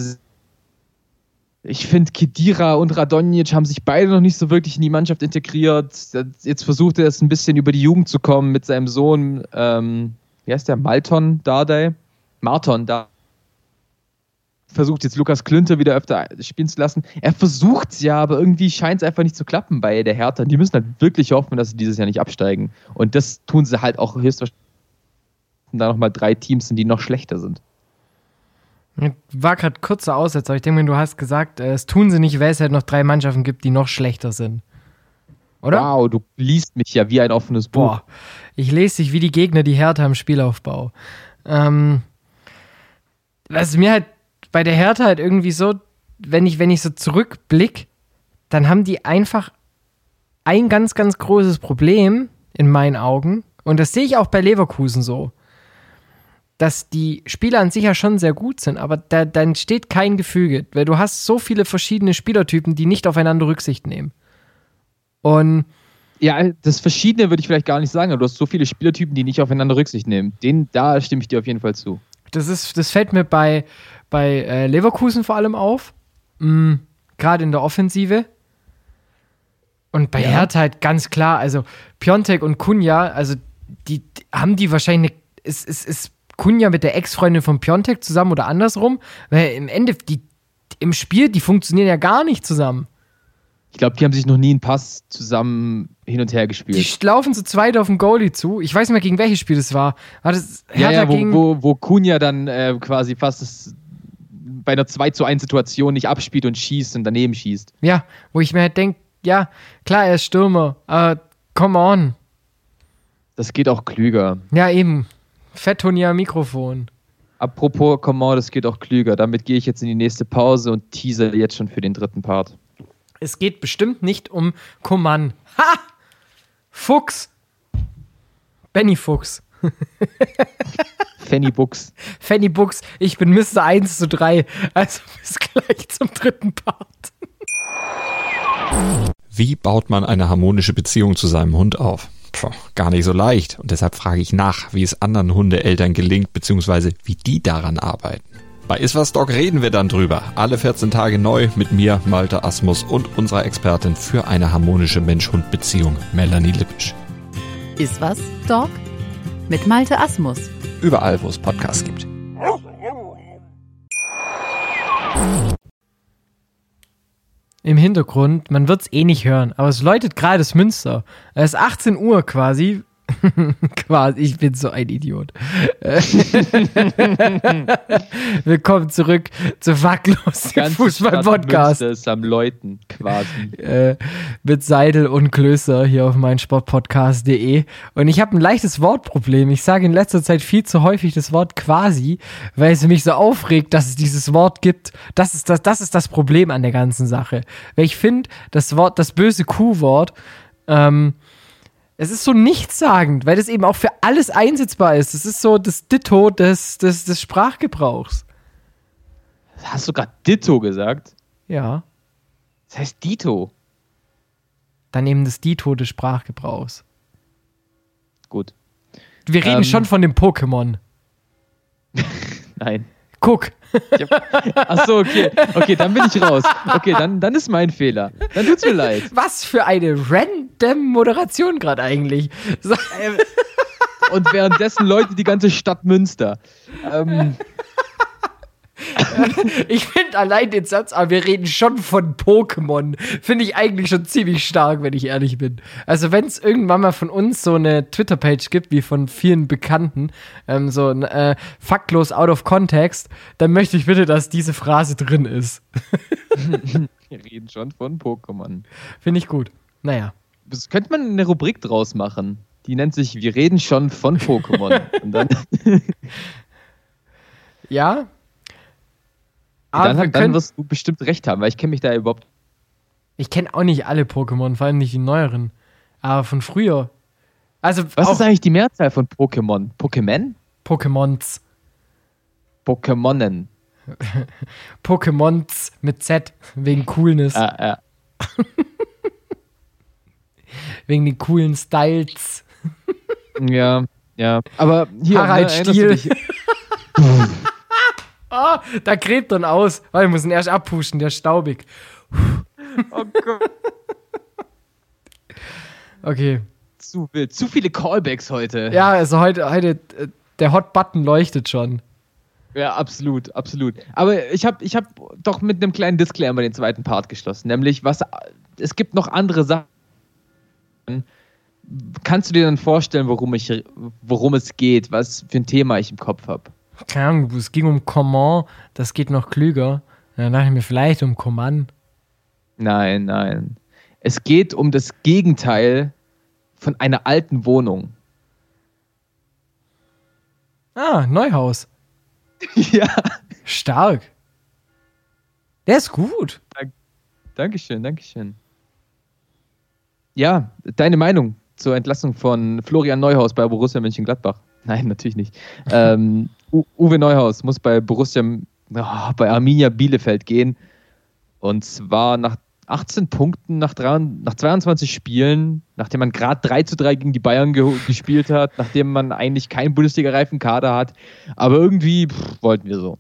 Speaker 4: Ich finde, Kedira und Radonjic haben sich beide noch nicht so wirklich in die Mannschaft integriert. Jetzt versucht er es ein bisschen über die Jugend zu kommen mit seinem Sohn, ähm, wie heißt der? Malton Dardai? Marton Dardai versucht jetzt Lukas Klünter wieder öfter spielen zu lassen. Er versucht es ja, aber irgendwie scheint es einfach nicht zu klappen bei der Hertha. Die müssen halt wirklich hoffen, dass sie dieses Jahr nicht absteigen. Und das tun sie halt auch höchstwahrscheinlich. Da nochmal drei Teams sind, die noch schlechter sind.
Speaker 3: War gerade kurzer Aussetzer. Ich denke du hast gesagt, äh, es tun sie nicht, weil es halt noch drei Mannschaften gibt, die noch schlechter sind. Oder?
Speaker 4: Wow, du liest mich ja wie ein offenes Buch. Boah,
Speaker 3: ich lese dich wie die Gegner, die Hertha im Spielaufbau. Ähm, was mir halt bei der Hertha halt irgendwie so, wenn ich, wenn ich so zurückblick, dann haben die einfach ein ganz, ganz großes Problem in meinen Augen. Und das sehe ich auch bei Leverkusen so. Dass die Spieler an sich ja schon sehr gut sind, aber da, da entsteht kein Gefüge, weil du hast so viele verschiedene Spielertypen, die nicht aufeinander Rücksicht nehmen. Und
Speaker 4: ja, das Verschiedene würde ich vielleicht gar nicht sagen, aber du hast so viele Spielertypen, die nicht aufeinander Rücksicht nehmen. Den, da stimme ich dir auf jeden Fall zu.
Speaker 3: Das, ist, das fällt mir bei, bei äh, Leverkusen vor allem auf. Mhm, Gerade in der Offensive. Und bei ja. Hertha halt ganz klar, also Piontek und Kunja, also die, die haben die wahrscheinlich, ist, ist, ist Kunja mit der Ex-Freundin von Piontek zusammen oder andersrum? Weil im Ende, die, im Spiel, die funktionieren ja gar nicht zusammen.
Speaker 4: Ich glaube, die haben sich noch nie einen Pass zusammen hin und her gespielt.
Speaker 3: Die laufen zu zweit auf den Goalie zu. Ich weiß nicht mehr, gegen welches Spiel das war. War das
Speaker 4: ja, ja, wo, gegen wo, wo Kunja dann äh, quasi fast das, bei einer 2 zu 1 Situation nicht abspielt und schießt und daneben schießt.
Speaker 3: Ja, wo ich mir halt denke, ja, klar, er ist Stürmer, aber come on.
Speaker 4: Das geht auch klüger.
Speaker 3: Ja, eben. Fettonier Mikrofon.
Speaker 4: Apropos, come on, das geht auch klüger. Damit gehe ich jetzt in die nächste Pause und teaser jetzt schon für den dritten Part.
Speaker 3: Es geht bestimmt nicht um Kummern. Ha! Fuchs. Benny Fuchs.
Speaker 4: Fanny Books.
Speaker 3: Fanny Books. Ich bin Mr. 1 zu 3. Also bis gleich zum dritten Part.
Speaker 5: Wie baut man eine harmonische Beziehung zu seinem Hund auf? Puh, gar nicht so leicht. Und deshalb frage ich nach, wie es anderen Hundeeltern gelingt, beziehungsweise wie die daran arbeiten. Bei Iswas Dog reden wir dann drüber. Alle 14 Tage neu mit mir, Malte Asmus und unserer Expertin für eine harmonische Mensch-Hund-Beziehung, Melanie Lippisch.
Speaker 6: Iswas Dog mit Malte Asmus.
Speaker 5: Überall, wo es Podcasts gibt.
Speaker 3: Im Hintergrund, man wird es eh nicht hören, aber es läutet gerade das Münster. Es ist 18 Uhr quasi, Quasi, ich bin so ein Idiot. Willkommen zurück zu Facklos, Fußball-Podcast.
Speaker 4: ist am Läuten, quasi.
Speaker 3: Äh, mit Seidel und Klößer hier auf meinsportpodcast.de. Und ich habe ein leichtes Wortproblem. Ich sage in letzter Zeit viel zu häufig das Wort quasi, weil es mich so aufregt, dass es dieses Wort gibt. Das ist das, das, ist das Problem an der ganzen Sache. Weil ich finde, das Wort, das böse Q-Wort, ähm, es ist so nichtssagend, weil das eben auch für alles einsetzbar ist. Es ist so das Ditto des, des, des Sprachgebrauchs.
Speaker 4: Hast du gerade Ditto gesagt?
Speaker 3: Ja.
Speaker 4: Das heißt Dito.
Speaker 3: Dann eben das Dito des Sprachgebrauchs.
Speaker 4: Gut.
Speaker 3: Wir reden ähm, schon von dem Pokémon.
Speaker 4: Nein.
Speaker 3: Guck.
Speaker 4: Ach so, okay. Okay, dann bin ich raus. Okay, dann, dann ist mein Fehler. Dann tut's mir leid.
Speaker 3: Was für eine random Moderation gerade eigentlich. So.
Speaker 4: und währenddessen Leute die ganze Stadt Münster. Ähm,
Speaker 3: ich finde allein den Satz, aber wir reden schon von Pokémon, finde ich eigentlich schon ziemlich stark, wenn ich ehrlich bin. Also wenn es irgendwann mal von uns so eine Twitter-Page gibt, wie von vielen Bekannten, ähm, so ein äh, faktlos out of context, dann möchte ich bitte, dass diese Phrase drin ist.
Speaker 4: wir reden schon von Pokémon.
Speaker 3: Finde ich gut. Naja.
Speaker 4: Das könnte man eine Rubrik draus machen. Die nennt sich Wir reden schon von Pokémon. Und dann
Speaker 3: ja,
Speaker 4: aber dann, dann wirst du bestimmt recht haben, weil ich kenne mich da überhaupt.
Speaker 3: Ich kenne auch nicht alle Pokémon, vor allem nicht die neueren. Aber von früher. Also
Speaker 4: Was ist eigentlich die Mehrzahl von Pokémon? Pokémon?
Speaker 3: Pokémons.
Speaker 4: Pokémonen.
Speaker 3: Pokémons mit Z, wegen Coolness.
Speaker 4: Ah, ja.
Speaker 3: wegen den coolen Styles.
Speaker 4: ja, ja. Aber hier,
Speaker 3: Harald ne, Stiel. Ah, da gräbt dann aus. Weil wir müssen erst abpuschen, der ist staubig. Oh Gott. Okay.
Speaker 4: Zu wild. Zu viele Callbacks heute.
Speaker 3: Ja, also heute, heute äh, der Hot Button leuchtet schon.
Speaker 4: Ja, absolut, absolut. Aber ich habe ich hab doch mit einem kleinen Disclaimer den zweiten Part geschlossen. Nämlich, was es gibt noch andere Sachen. Kannst du dir dann vorstellen, worum, ich, worum es geht, was für ein Thema ich im Kopf habe?
Speaker 3: Keine Ahnung, es ging um Command, das geht noch klüger. Dann dachte ich mir vielleicht um Command.
Speaker 4: Nein, nein. Es geht um das Gegenteil von einer alten Wohnung.
Speaker 3: Ah, Neuhaus.
Speaker 4: ja.
Speaker 3: Stark. Der ist gut.
Speaker 4: Dank, Dankeschön, Dankeschön. Ja, deine Meinung zur Entlassung von Florian Neuhaus bei Borussia Mönchengladbach? Nein, natürlich nicht. ähm, Uwe Neuhaus muss bei Borussia, oh, bei Arminia Bielefeld gehen. Und zwar nach 18 Punkten nach, 3, nach 22 Spielen, nachdem man gerade 3 zu 3 gegen die Bayern ge gespielt hat, nachdem man eigentlich keinen Bundesliga-reifen Kader hat. Aber irgendwie pff, wollten wir so.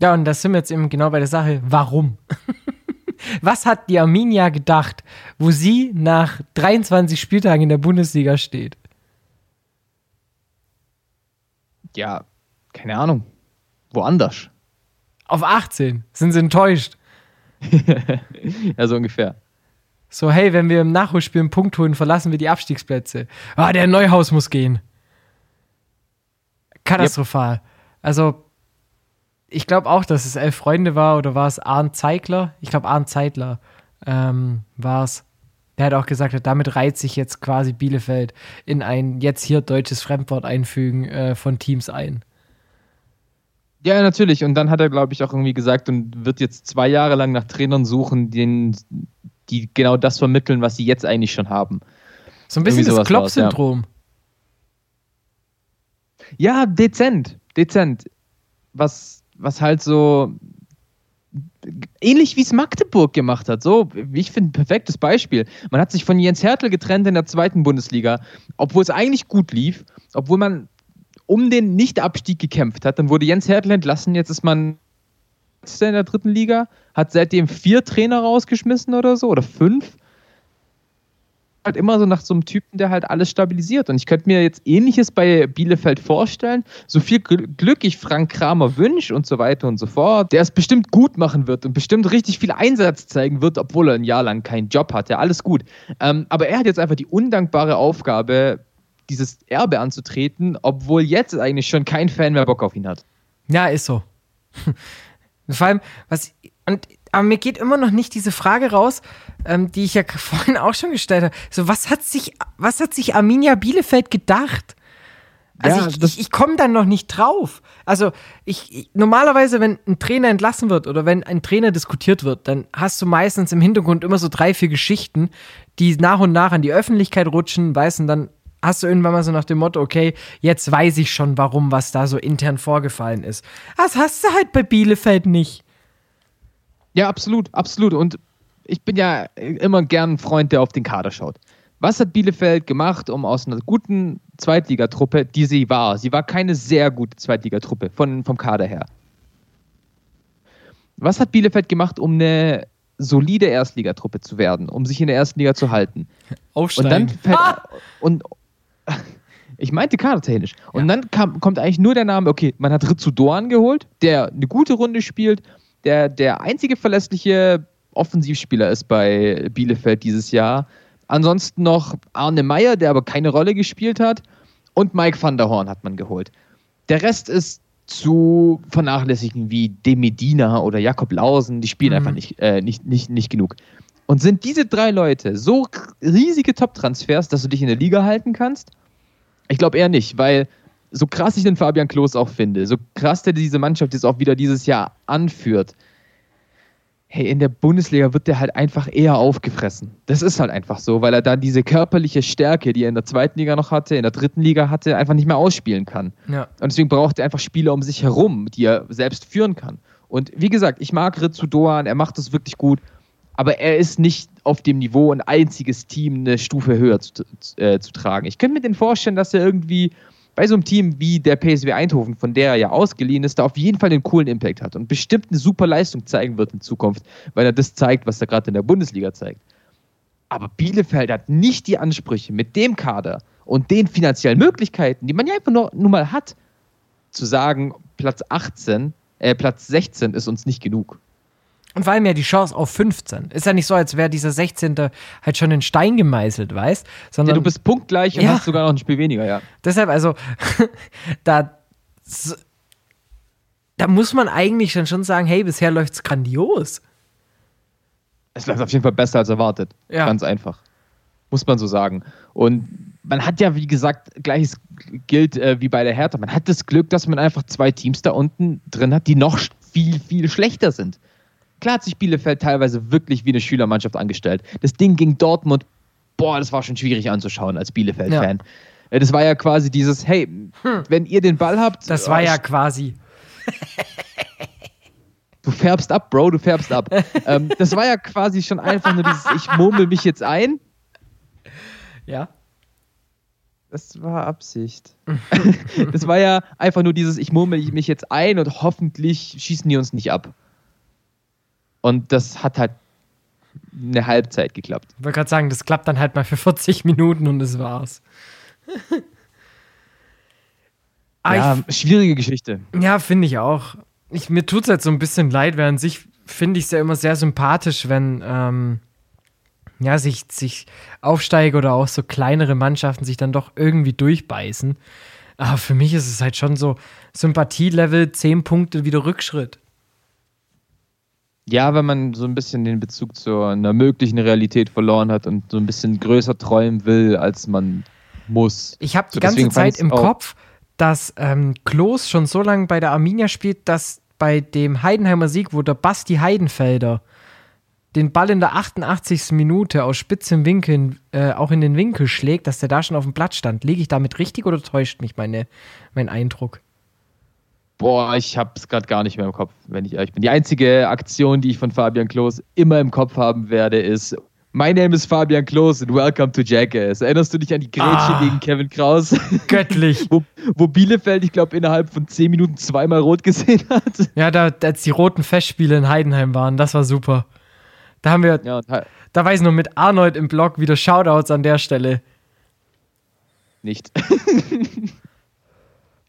Speaker 3: Ja, und das sind wir jetzt eben genau bei der Sache. Warum? Was hat die Arminia gedacht, wo sie nach 23 Spieltagen in der Bundesliga steht?
Speaker 4: Ja, keine Ahnung, woanders.
Speaker 3: Auf 18 sind sie enttäuscht.
Speaker 4: ja, so ungefähr.
Speaker 3: So, hey, wenn wir im Nachholspiel einen Punkt holen, verlassen wir die Abstiegsplätze. Ah, der Neuhaus muss gehen. Katastrophal. Yep. Also, ich glaube auch, dass es Elf Freunde war oder war es Arndt Zeigler? Ich glaube, Arndt Zeitler ähm, war es. Der hat auch gesagt, damit reiht sich jetzt quasi Bielefeld in ein jetzt hier deutsches Fremdwort einfügen äh, von Teams ein.
Speaker 4: Ja, natürlich. Und dann hat er, glaube ich, auch irgendwie gesagt und wird jetzt zwei Jahre lang nach Trainern suchen, denen, die genau das vermitteln, was sie jetzt eigentlich schon haben.
Speaker 3: So ein bisschen das Klopp-Syndrom.
Speaker 4: Ja. ja, dezent. Dezent. Was, was halt so ähnlich wie es Magdeburg gemacht hat. So, ich finde, ein perfektes Beispiel. Man hat sich von Jens Hertel getrennt in der zweiten Bundesliga, obwohl es eigentlich gut lief, obwohl man um den Nicht-Abstieg gekämpft hat. Dann wurde Jens Hertel entlassen. Jetzt ist man in der dritten Liga, hat seitdem vier Trainer rausgeschmissen oder so oder fünf. Halt immer so nach so einem Typen, der halt alles stabilisiert. Und ich könnte mir jetzt Ähnliches bei Bielefeld vorstellen. So viel Glück ich Frank Kramer wünsche und so weiter und so fort, der es bestimmt gut machen wird und bestimmt richtig viel Einsatz zeigen wird, obwohl er ein Jahr lang keinen Job hatte. Alles gut. Ähm, aber er hat jetzt einfach die undankbare Aufgabe, dieses Erbe anzutreten, obwohl jetzt eigentlich schon kein Fan mehr Bock auf ihn hat.
Speaker 3: Ja, ist so. Vor allem, was. Und, aber mir geht immer noch nicht diese Frage raus, ähm, die ich ja vorhin auch schon gestellt habe. So, was hat sich, was hat sich Arminia Bielefeld gedacht? Also ja, ich, ich, ich komme dann noch nicht drauf. Also ich, ich, normalerweise, wenn ein Trainer entlassen wird oder wenn ein Trainer diskutiert wird, dann hast du meistens im Hintergrund immer so drei, vier Geschichten, die nach und nach an die Öffentlichkeit rutschen, weißt und dann hast du irgendwann mal so nach dem Motto, okay, jetzt weiß ich schon, warum, was da so intern vorgefallen ist. Das hast du halt bei Bielefeld nicht.
Speaker 4: Ja, absolut, absolut. Und ich bin ja immer gern ein Freund, der auf den Kader schaut. Was hat Bielefeld gemacht, um aus einer guten Zweitligatruppe, die sie war, sie war keine sehr gute Zweitligatruppe von, vom Kader her. Was hat Bielefeld gemacht, um eine solide Erstligatruppe zu werden, um sich in der ersten Liga zu halten?
Speaker 3: Aufsteigen.
Speaker 4: Und dann fällt, ah! und, Ich meinte kadertechnisch. Und ja. dann kam, kommt eigentlich nur der Name, okay, man hat Ritsu Doan geholt, der eine gute Runde spielt, der der einzige verlässliche Offensivspieler ist bei Bielefeld dieses Jahr. Ansonsten noch Arne Meyer, der aber keine Rolle gespielt hat. Und Mike van der Horn hat man geholt. Der Rest ist zu vernachlässigen wie De Medina oder Jakob Lausen. Die spielen mhm. einfach nicht, äh, nicht, nicht, nicht genug. Und sind diese drei Leute so riesige Top-Transfers, dass du dich in der Liga halten kannst? Ich glaube eher nicht, weil so krass ich den Fabian Klos auch finde, so krass der diese Mannschaft jetzt auch wieder dieses Jahr anführt, hey, in der Bundesliga wird der halt einfach eher aufgefressen. Das ist halt einfach so, weil er dann diese körperliche Stärke, die er in der zweiten Liga noch hatte, in der dritten Liga hatte, einfach nicht mehr ausspielen kann. Ja. Und deswegen braucht er einfach Spieler um sich herum, die er selbst führen kann. Und wie gesagt, ich mag Ritsu Doan, er macht das wirklich gut, aber er ist nicht auf dem Niveau, ein einziges Team eine Stufe höher zu, äh, zu tragen. Ich könnte mir den vorstellen, dass er irgendwie bei so einem Team wie der PSW Eindhoven, von der er ja ausgeliehen ist, da auf jeden Fall einen coolen Impact hat und bestimmt eine super Leistung zeigen wird in Zukunft, weil er das zeigt, was er gerade in der Bundesliga zeigt. Aber Bielefeld hat nicht die Ansprüche mit dem Kader und den finanziellen Möglichkeiten, die man ja einfach nur, nur mal hat, zu sagen, Platz 18, äh, Platz 16 ist uns nicht genug.
Speaker 3: Und vor allem ja die Chance auf 15. Ist ja nicht so, als wäre dieser 16. halt schon in Stein gemeißelt, weißt?
Speaker 4: Sondern, ja, du bist punktgleich und ja. hast sogar noch ein Spiel weniger, ja.
Speaker 3: Deshalb, also, da, da muss man eigentlich dann schon sagen, hey, bisher läuft es grandios.
Speaker 4: Es läuft auf jeden Fall besser als erwartet. Ja. Ganz einfach. Muss man so sagen. Und man hat ja, wie gesagt, gleiches gilt äh, wie bei der Hertha. Man hat das Glück, dass man einfach zwei Teams da unten drin hat, die noch viel, viel schlechter sind. Klar hat sich Bielefeld teilweise wirklich wie eine Schülermannschaft angestellt. Das Ding gegen Dortmund, boah, das war schon schwierig anzuschauen als Bielefeld-Fan. Ja. Äh, das war ja quasi dieses, hey, hm. wenn ihr den Ball habt.
Speaker 3: Das war oh, ja quasi.
Speaker 4: Du färbst ab, Bro, du färbst ab. ähm, das war ja quasi schon einfach nur dieses, ich murmel mich jetzt ein.
Speaker 3: Ja.
Speaker 4: Das war Absicht. das war ja einfach nur dieses, ich murmel mich jetzt ein und hoffentlich schießen die uns nicht ab. Und das hat halt eine Halbzeit geklappt.
Speaker 3: Ich wollte gerade sagen, das klappt dann halt mal für 40 Minuten und das war's.
Speaker 4: ja, ich, schwierige Geschichte.
Speaker 3: Ja, finde ich auch. Ich, mir tut es halt so ein bisschen leid, während sich finde ich es ja immer sehr sympathisch, wenn ähm, ja, sich, sich Aufsteiger oder auch so kleinere Mannschaften sich dann doch irgendwie durchbeißen. Aber für mich ist es halt schon so Sympathielevel 10 Punkte wieder Rückschritt.
Speaker 4: Ja, wenn man so ein bisschen den Bezug zu einer möglichen Realität verloren hat und so ein bisschen größer träumen will, als man muss.
Speaker 3: Ich habe die so, ganze Zeit im Kopf, dass ähm, Klos schon so lange bei der Arminia spielt, dass bei dem Heidenheimer Sieg, wo der Basti Heidenfelder den Ball in der 88. Minute aus spitzem Winkel äh, auch in den Winkel schlägt, dass der da schon auf dem Platz stand. Liege ich damit richtig oder täuscht mich meine, mein Eindruck?
Speaker 4: Boah, ich hab's gerade gar nicht mehr im Kopf, wenn ich ehrlich bin. Die einzige Aktion, die ich von Fabian Klos immer im Kopf haben werde, ist My name is Fabian Klos and welcome to Jackass. Erinnerst du dich an die Grätsche ah, gegen Kevin Kraus?
Speaker 3: Göttlich.
Speaker 4: wo, wo, Bielefeld, ich glaube, innerhalb von zehn Minuten zweimal rot gesehen hat.
Speaker 3: Ja, da, als die roten Festspiele in Heidenheim waren, das war super. Da haben wir, ja, da weiß ich noch mit Arnold im Blog wieder Shoutouts an der Stelle.
Speaker 4: Nicht.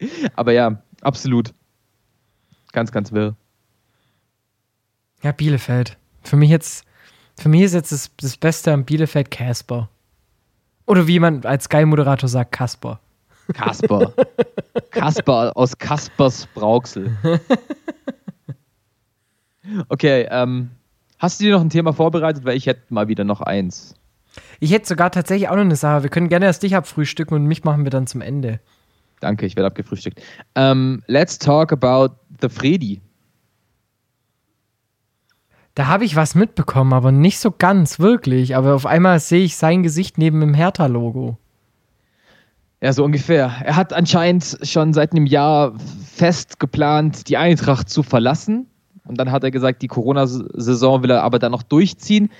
Speaker 4: Aber ja, absolut. Ganz, ganz wirr.
Speaker 3: Ja, Bielefeld. Für mich jetzt, für mich ist jetzt das, das Beste am Bielefeld Casper. Oder wie man als Sky-Moderator sagt, Kasper.
Speaker 4: Kasper. Kasper aus Kaspers Brauxel. Okay, ähm, hast du dir noch ein Thema vorbereitet? Weil ich hätte mal wieder noch eins.
Speaker 3: Ich hätte sogar tatsächlich auch noch eine Sache. Wir können gerne erst dich abfrühstücken und mich machen wir dann zum Ende.
Speaker 4: Danke, ich werde abgefrühstückt. Um, let's talk about the Freddy.
Speaker 3: Da habe ich was mitbekommen, aber nicht so ganz wirklich. Aber auf einmal sehe ich sein Gesicht neben dem Hertha-Logo.
Speaker 4: Ja, so ungefähr. Er hat anscheinend schon seit einem Jahr fest geplant, die Eintracht zu verlassen. Und dann hat er gesagt, die Corona-Saison will er aber dann noch durchziehen.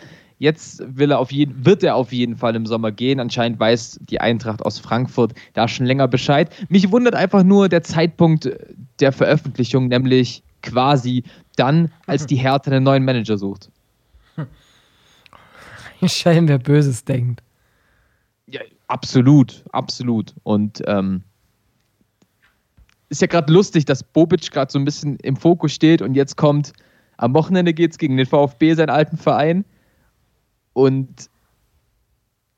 Speaker 4: Jetzt will er auf jeden, wird er auf jeden Fall im Sommer gehen. Anscheinend weiß die Eintracht aus Frankfurt da schon länger Bescheid. Mich wundert einfach nur der Zeitpunkt der Veröffentlichung, nämlich quasi dann, als die Hertha einen neuen Manager sucht.
Speaker 3: Schein, wer Böses denkt.
Speaker 4: Ja, Absolut, absolut. Und ähm, ist ja gerade lustig, dass Bobic gerade so ein bisschen im Fokus steht und jetzt kommt, am Wochenende geht es gegen den VfB, seinen alten Verein. Und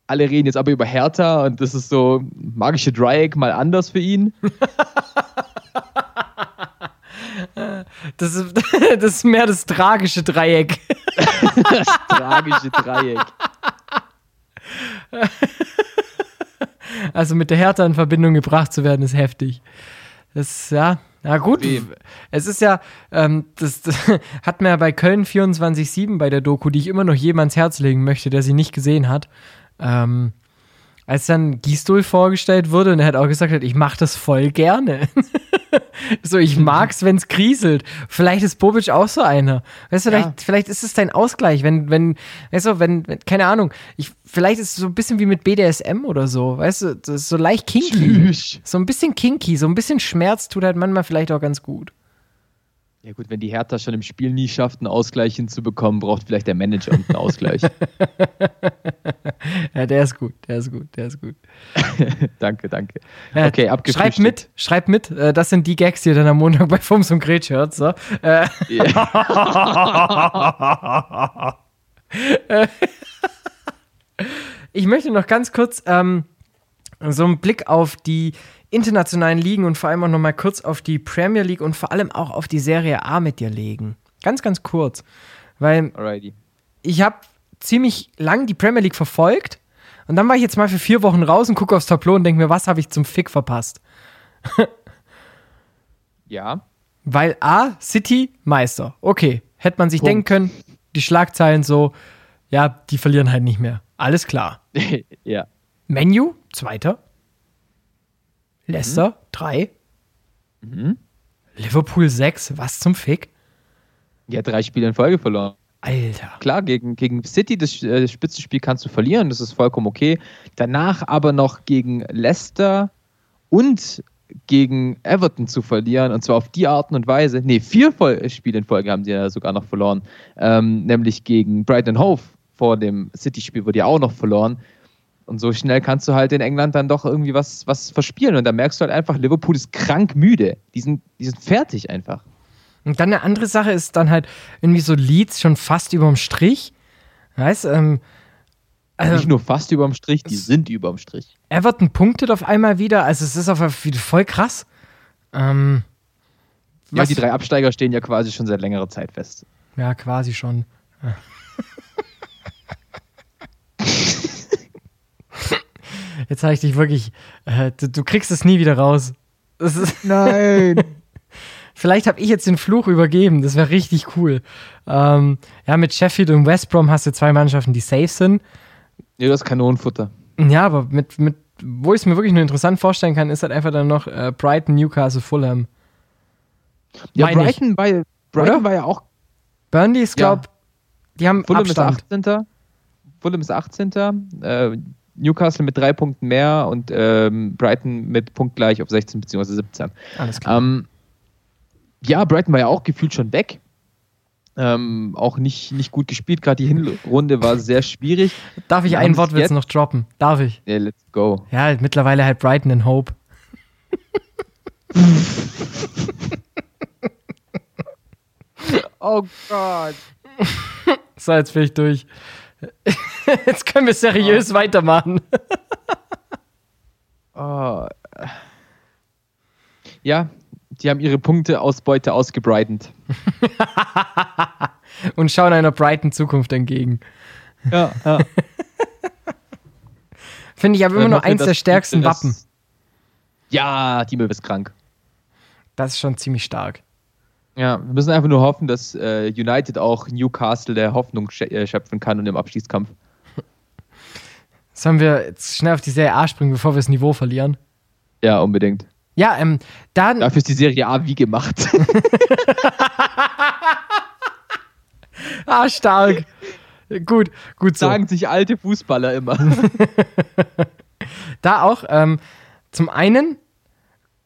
Speaker 4: alle reden jetzt aber über Hertha und das ist so magische Dreieck mal anders für ihn.
Speaker 3: Das ist, das ist mehr das tragische Dreieck.
Speaker 4: das tragische Dreieck.
Speaker 3: Also mit der Hertha in Verbindung gebracht zu werden, ist heftig. Das, ja, na gut.
Speaker 4: Wem?
Speaker 3: Es ist ja, ähm, das, das hat mir ja bei Köln 24-7 bei der Doku, die ich immer noch jedem ans Herz legen möchte, der sie nicht gesehen hat. Ähm, als dann Gisdol vorgestellt wurde und er hat auch gesagt hat, ich mache das voll gerne. so, ich mag's, wenn's kriselt. Vielleicht ist Bobic auch so einer. Weißt du,
Speaker 4: Ja.
Speaker 3: vielleicht, vielleicht ist es dein Ausgleich, wenn, wenn, weißt du, wenn, wenn keine Ahnung, ich, vielleicht ist es so ein bisschen wie mit BDSM oder so, weißt du, so leicht kinky.
Speaker 4: Tschüss.
Speaker 3: So ein bisschen kinky, so ein bisschen Schmerz tut halt manchmal vielleicht auch ganz gut.
Speaker 4: Ja gut, wenn die Hertha schon im Spiel nie schafft, einen Ausgleich hinzubekommen, braucht vielleicht der Manager einen Ausgleich.
Speaker 3: Ja, der ist gut, der ist gut, der ist gut.
Speaker 4: danke, danke.
Speaker 3: Ja,
Speaker 4: Okay,
Speaker 3: Schreib
Speaker 4: abgefrühstückt.
Speaker 3: mit, schreib mit. Äh, Das sind die Gags, die ihr dann am Montag bei Fums und Gretsch hört. So. Äh, ich möchte noch ganz kurz ähm, so einen Blick auf die internationalen Ligen und vor allem auch noch mal kurz auf die Premier League und vor allem auch auf die Serie A mit dir legen. Ganz, ganz kurz. Weil
Speaker 4: Alrighty.
Speaker 3: ich habe ziemlich lang die Premier League verfolgt und dann war ich jetzt mal für vier Wochen raus und gucke aufs Tableau und denke mir, was habe ich zum Fick verpasst?
Speaker 4: Ja.
Speaker 3: Weil A, City, Meister. Okay, hätte man sich
Speaker 4: Punkt.
Speaker 3: denken können, die Schlagzeilen so, ja, die verlieren halt nicht mehr. Alles klar.
Speaker 4: ja.
Speaker 3: Menu, Zweiter. Leicester, drei.
Speaker 4: Mhm.
Speaker 3: Liverpool, sechs. Was zum Fick?
Speaker 4: Ja, drei Spiele in Folge verloren.
Speaker 3: Alter.
Speaker 4: Klar, gegen, gegen City, das, äh, das Spitzenspiel kannst du verlieren, das ist vollkommen okay. Danach aber noch gegen Leicester und gegen Everton zu verlieren, und zwar auf die Art und Weise. Nee, vier Spiele in Folge haben sie ja sogar noch verloren. Ähm, nämlich gegen Brighton Hove vor dem City-Spiel wurde ja auch noch verloren. Und so schnell kannst du halt in England dann doch irgendwie was, was verspielen. Und da merkst du halt einfach, Liverpool ist krank müde. Die sind, die sind fertig einfach.
Speaker 3: Und dann eine andere Sache ist dann halt irgendwie so Leeds schon fast überm Strich. Weißt ähm, also
Speaker 4: Nicht nur fast überm Strich, die sind überm Strich.
Speaker 3: Everton punktet auf einmal wieder. Also es ist auf einmal wieder voll krass. Ähm,
Speaker 4: Ja, die drei Absteiger stehen ja quasi schon seit längerer Zeit fest.
Speaker 3: Ja, quasi schon. Ja. Jetzt habe ich dich wirklich. Äh, du, du kriegst es nie wieder raus. Das ist,
Speaker 4: Nein.
Speaker 3: vielleicht habe ich jetzt den Fluch übergeben. Das wäre richtig cool. Ähm, ja, mit Sheffield und West Brom hast du zwei Mannschaften, die safe sind.
Speaker 4: Ja, das ist Kanonenfutter.
Speaker 3: Ja, aber mit, mit wo ich es mir wirklich nur interessant vorstellen kann, ist halt einfach dann noch äh, Brighton, Newcastle, Fulham.
Speaker 4: Ja,
Speaker 3: Meine ich.
Speaker 4: Brighton, war, Brighton
Speaker 3: Oder?
Speaker 4: war ja auch.
Speaker 3: Burnley ist,
Speaker 4: Ja.
Speaker 3: glaub, die haben
Speaker 4: Fulham
Speaker 3: Abstand.
Speaker 4: ist 18. Fulham ist 18. Äh, Newcastle mit drei Punkten mehr und ähm, Brighton mit punktgleich auf 16 bzw. 17.
Speaker 3: Alles klar.
Speaker 4: Ähm, ja, Brighton war ja auch gefühlt schon weg. Ähm, auch nicht, nicht gut gespielt. Gerade die Hinrunde war sehr schwierig.
Speaker 3: Darf ich einen
Speaker 4: haben
Speaker 3: Wortwitz
Speaker 4: jetzt-
Speaker 3: noch droppen? Darf ich?
Speaker 4: Ja, let's go.
Speaker 3: Ja, mittlerweile halt Brighton and Hope.
Speaker 4: Oh Gott.
Speaker 3: So, jetzt bin ich durch. Jetzt können wir seriös weitermachen.
Speaker 4: Oh. Ja, die haben ihre Punkteausbeute ausgebreitet.
Speaker 3: Und schauen einer brighten Zukunft entgegen.
Speaker 4: Ja, ja.
Speaker 3: Finde ich aber immer noch eins der stärksten Wappen.
Speaker 4: Ja, die Möwe ist krank.
Speaker 3: Das ist schon ziemlich stark.
Speaker 4: Ja, wir müssen einfach nur hoffen, dass äh, United auch Newcastle der Hoffnung äh, schöpfen kann und im Abstiegskampf.
Speaker 3: Sollen wir jetzt schnell auf die Serie A springen, bevor wir das Niveau verlieren?
Speaker 4: Ja, unbedingt.
Speaker 3: Ja, ähm, dann.
Speaker 4: Dafür ist die Serie A wie gemacht.
Speaker 3: Ah, stark. gut, gut so.
Speaker 4: Sagen sich alte Fußballer immer.
Speaker 3: Da auch, ähm, zum einen,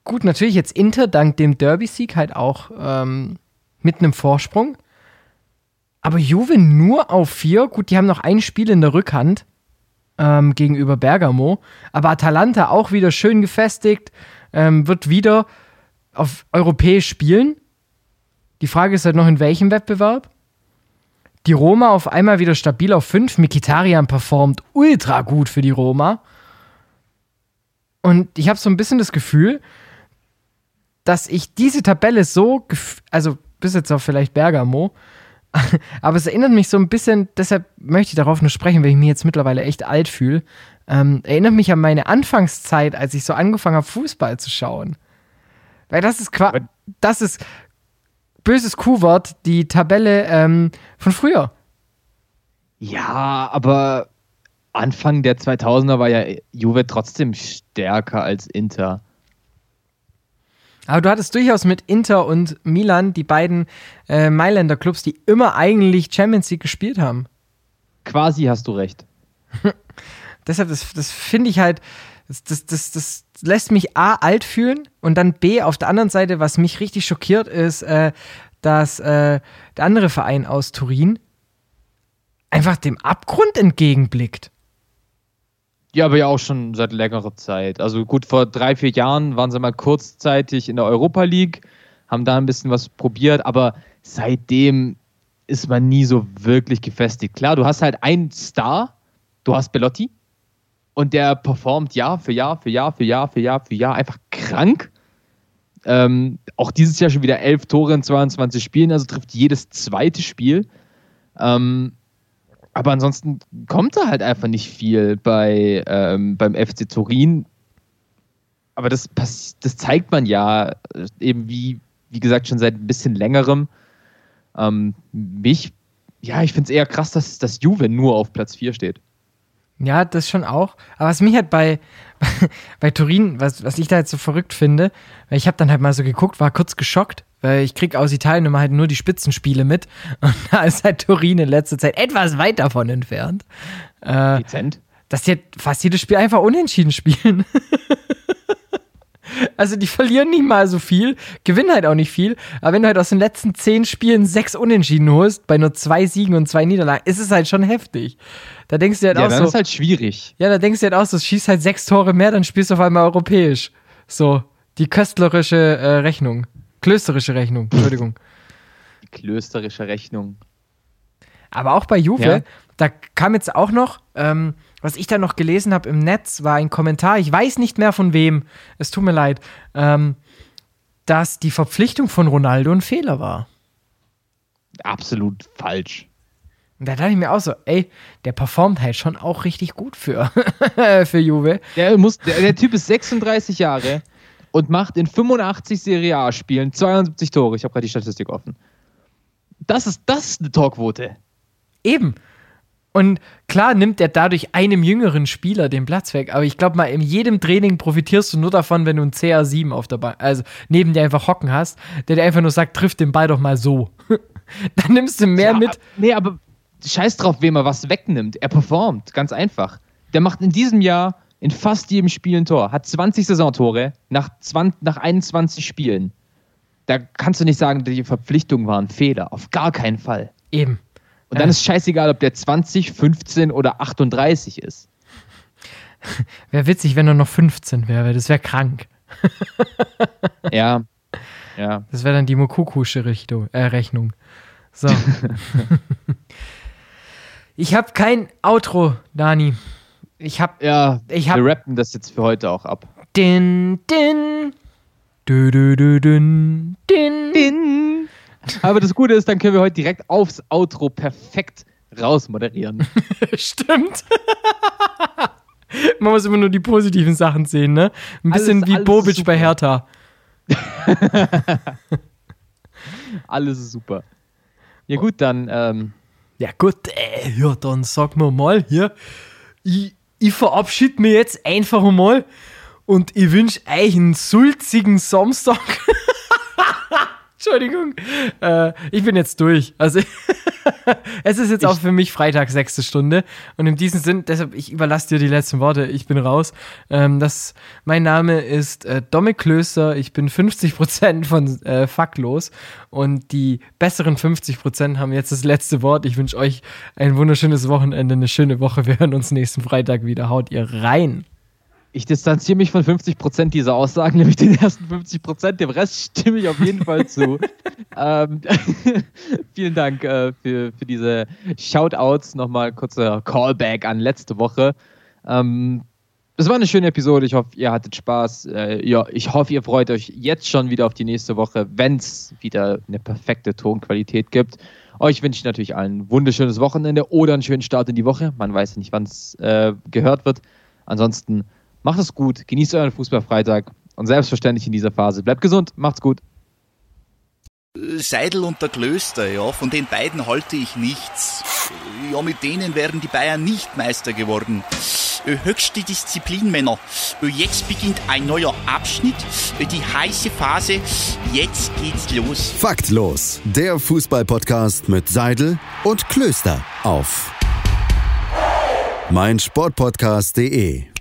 Speaker 3: gut, natürlich jetzt Inter dank dem Derby-Sieg halt auch ähm, mit einem Vorsprung. Aber Juve nur auf vier, gut, die haben noch ein Spiel in der Rückhand. ähm, gegenüber Bergamo. Aber Atalanta auch wieder schön gefestigt, ähm, wird wieder auf europäisch spielen. Die Frage ist halt noch, in welchem Wettbewerb? Die Roma auf einmal wieder stabil auf 5. Mikitarian performt ultra gut für die Roma. Und ich habe so ein bisschen das Gefühl, dass ich diese Tabelle so, also bis jetzt auch vielleicht Bergamo, aber es erinnert mich so ein bisschen, deshalb möchte ich darauf nur sprechen, weil ich mich jetzt mittlerweile echt alt fühle. Ähm, erinnert mich an meine Anfangszeit, als ich so angefangen habe, Fußball zu schauen. Weil das ist quasi, das ist böses Q-Wort, die Tabelle ähm, von früher.
Speaker 4: Ja, aber Anfang der 2000er war ja Juve trotzdem stärker als Inter.
Speaker 3: Aber du hattest durchaus mit Inter und Milan die beiden äh, Mailänder Clubs, die immer eigentlich Champions League gespielt haben.
Speaker 4: Quasi hast du recht.
Speaker 3: Deshalb, das, das finde ich halt, das, das, das, das lässt mich A, alt fühlen und dann B, auf der anderen Seite, was mich richtig schockiert, ist, äh, dass äh, der andere Verein aus Turin einfach dem Abgrund entgegenblickt.
Speaker 4: Ja, aber ja auch schon seit längerer Zeit. Also gut, vor drei, vier Jahren waren sie mal kurzzeitig in der Europa League, haben da ein bisschen was probiert, aber seitdem ist man nie so wirklich gefestigt. Klar, du hast halt einen Star, du hast Bellotti und der performt Jahr für Jahr für Jahr für Jahr für Jahr für Jahr einfach krank. Ähm, auch dieses Jahr schon wieder elf Tore in 22 Spielen, also trifft jedes zweite Spiel. Ähm, aber ansonsten kommt da halt einfach nicht viel bei, ähm, beim FC Turin. Aber das, das zeigt man ja äh, eben wie, wie gesagt, schon seit ein bisschen längerem. Ähm, mich, ja, ich finde es eher krass, dass, dass Juve nur auf Platz 4 steht.
Speaker 3: Ja, das schon auch. Aber was mich halt bei, bei Turin, was, was ich da jetzt so verrückt finde, weil ich habe dann halt mal so geguckt, war kurz geschockt, weil ich krieg aus Italien immer halt nur die Spitzenspiele mit und da ist halt Turin in letzter Zeit etwas weit davon entfernt.
Speaker 4: Äh, Dezent.
Speaker 3: Dass die halt fast jedes Spiel einfach unentschieden spielen. Also die verlieren nicht mal so viel, gewinnen halt auch nicht viel. Aber wenn du halt aus den letzten zehn Spielen sechs Unentschieden holst, bei nur zwei Siegen und zwei Niederlagen, ist es halt schon heftig. Da denkst du halt
Speaker 4: ja,
Speaker 3: auch so.
Speaker 4: ist halt schwierig.
Speaker 3: Ja, da denkst du halt auch so, schießt halt sechs Tore mehr, dann spielst du auf einmal europäisch. So, die köstlerische äh, Rechnung. Klösterische Rechnung, Entschuldigung.
Speaker 4: Die klösterische Rechnung.
Speaker 3: Aber auch bei Juve,
Speaker 4: Ja.
Speaker 3: da kam jetzt auch noch, ähm, was ich da noch gelesen habe im Netz, war ein Kommentar, ich weiß nicht mehr von wem, es tut mir leid, ähm, dass die Verpflichtung von Ronaldo ein Fehler war.
Speaker 4: Absolut falsch.
Speaker 3: Und da dachte ich mir auch so, ey, der performt halt schon auch richtig gut für, für Juve.
Speaker 4: Der, muss, der, der Typ ist 36 Jahre und macht in 85 Serie A-Spielen 72 Tore. Ich habe gerade die Statistik offen. Das ist, das ist eine Torquote.
Speaker 3: Eben. Und klar nimmt er dadurch einem jüngeren Spieler den Platz weg, aber ich glaube mal, in jedem Training profitierst du nur davon, wenn du einen CR7 auf der Bank, also neben dir einfach hocken hast, der dir einfach nur sagt, triff den Ball doch mal so. Dann nimmst du mehr
Speaker 4: Ja,
Speaker 3: mit.
Speaker 4: Nee, aber scheiß drauf, wem er was wegnimmt. Er performt, ganz einfach. Der macht in diesem Jahr in fast jedem Spiel ein Tor. Hat 20 Saisontore nach, 20, nach 21 Spielen. Da kannst du nicht sagen, die Verpflichtung war ein Fehler. Auf gar keinen Fall.
Speaker 3: Eben.
Speaker 4: Und dann
Speaker 3: Ja.
Speaker 4: ist scheißegal, ob der 20, 15 oder 38 ist.
Speaker 3: Wäre witzig, wenn er noch 15 wäre, das wäre krank.
Speaker 4: Ja. Ja.
Speaker 3: Das wäre dann die Mokukusche Richtung, äh, Rechnung. So. ich habe kein Outro, Dani. Ich habe
Speaker 4: Ja,
Speaker 3: Ich hab-
Speaker 4: wir rappen das jetzt für heute auch ab.
Speaker 3: din din dü, dü, dü, dün, din.
Speaker 4: Aber das Gute ist, dann können wir heute direkt aufs Outro perfekt rausmoderieren.
Speaker 3: Stimmt. Man muss immer nur die positiven Sachen sehen, ne? Ein
Speaker 4: Alles-
Speaker 3: bisschen wie
Speaker 4: alles
Speaker 3: Bobic bei Hertha.
Speaker 4: Alles ist super. Ja gut, dann ähm,
Speaker 3: Ja gut, äh, ja, dann sag mir mal hier, ich, ich verabschiede mich jetzt einfach mal und ich wünsche euch einen sulzigen Samstag. Entschuldigung, äh, ich bin jetzt durch. Also es ist jetzt ich, auch für mich Freitag, sechste Stunde. Und in diesem Sinn, deshalb, ich überlasse dir die letzten Worte. Ich bin raus. Ähm, das, mein Name ist äh, Dominik Klöster. Ich bin 50% von äh, Facklos. Und die besseren 50% haben jetzt das letzte Wort. Ich wünsche euch ein wunderschönes Wochenende, eine schöne Woche. Wir hören uns nächsten Freitag wieder. Haut ihr rein.
Speaker 4: Ich distanziere mich von 50% dieser Aussagen, nämlich den ersten 50%. Dem Rest stimme ich auf jeden Fall zu. ähm, vielen Dank äh, für, für diese Shoutouts. Nochmal kurzer Callback an letzte Woche. Ähm, das war eine schöne Episode. Ich hoffe, ihr hattet Spaß. Äh, ja, ich hoffe, ihr freut euch jetzt schon wieder auf die nächste Woche, wenn es wieder eine perfekte Tonqualität gibt. Euch wünsche ich natürlich allen ein wunderschönes Wochenende oder einen schönen Start in die Woche. Man weiß nicht, wann es äh, gehört wird. Ansonsten Macht es gut, genießt euren Fußballfreitag und selbstverständlich in dieser Phase. Bleibt gesund, macht's gut.
Speaker 1: Seidel und der Klöster, ja, von den beiden halte ich nichts. Ja, mit denen wären die Bayern nicht Meister geworden. Höchste Disziplin, Männer. Jetzt beginnt ein neuer Abschnitt, die heiße Phase. Jetzt geht's los.
Speaker 2: Faktlos, der Fußballpodcast mit Seidel und Klöster auf meinsportpodcast.de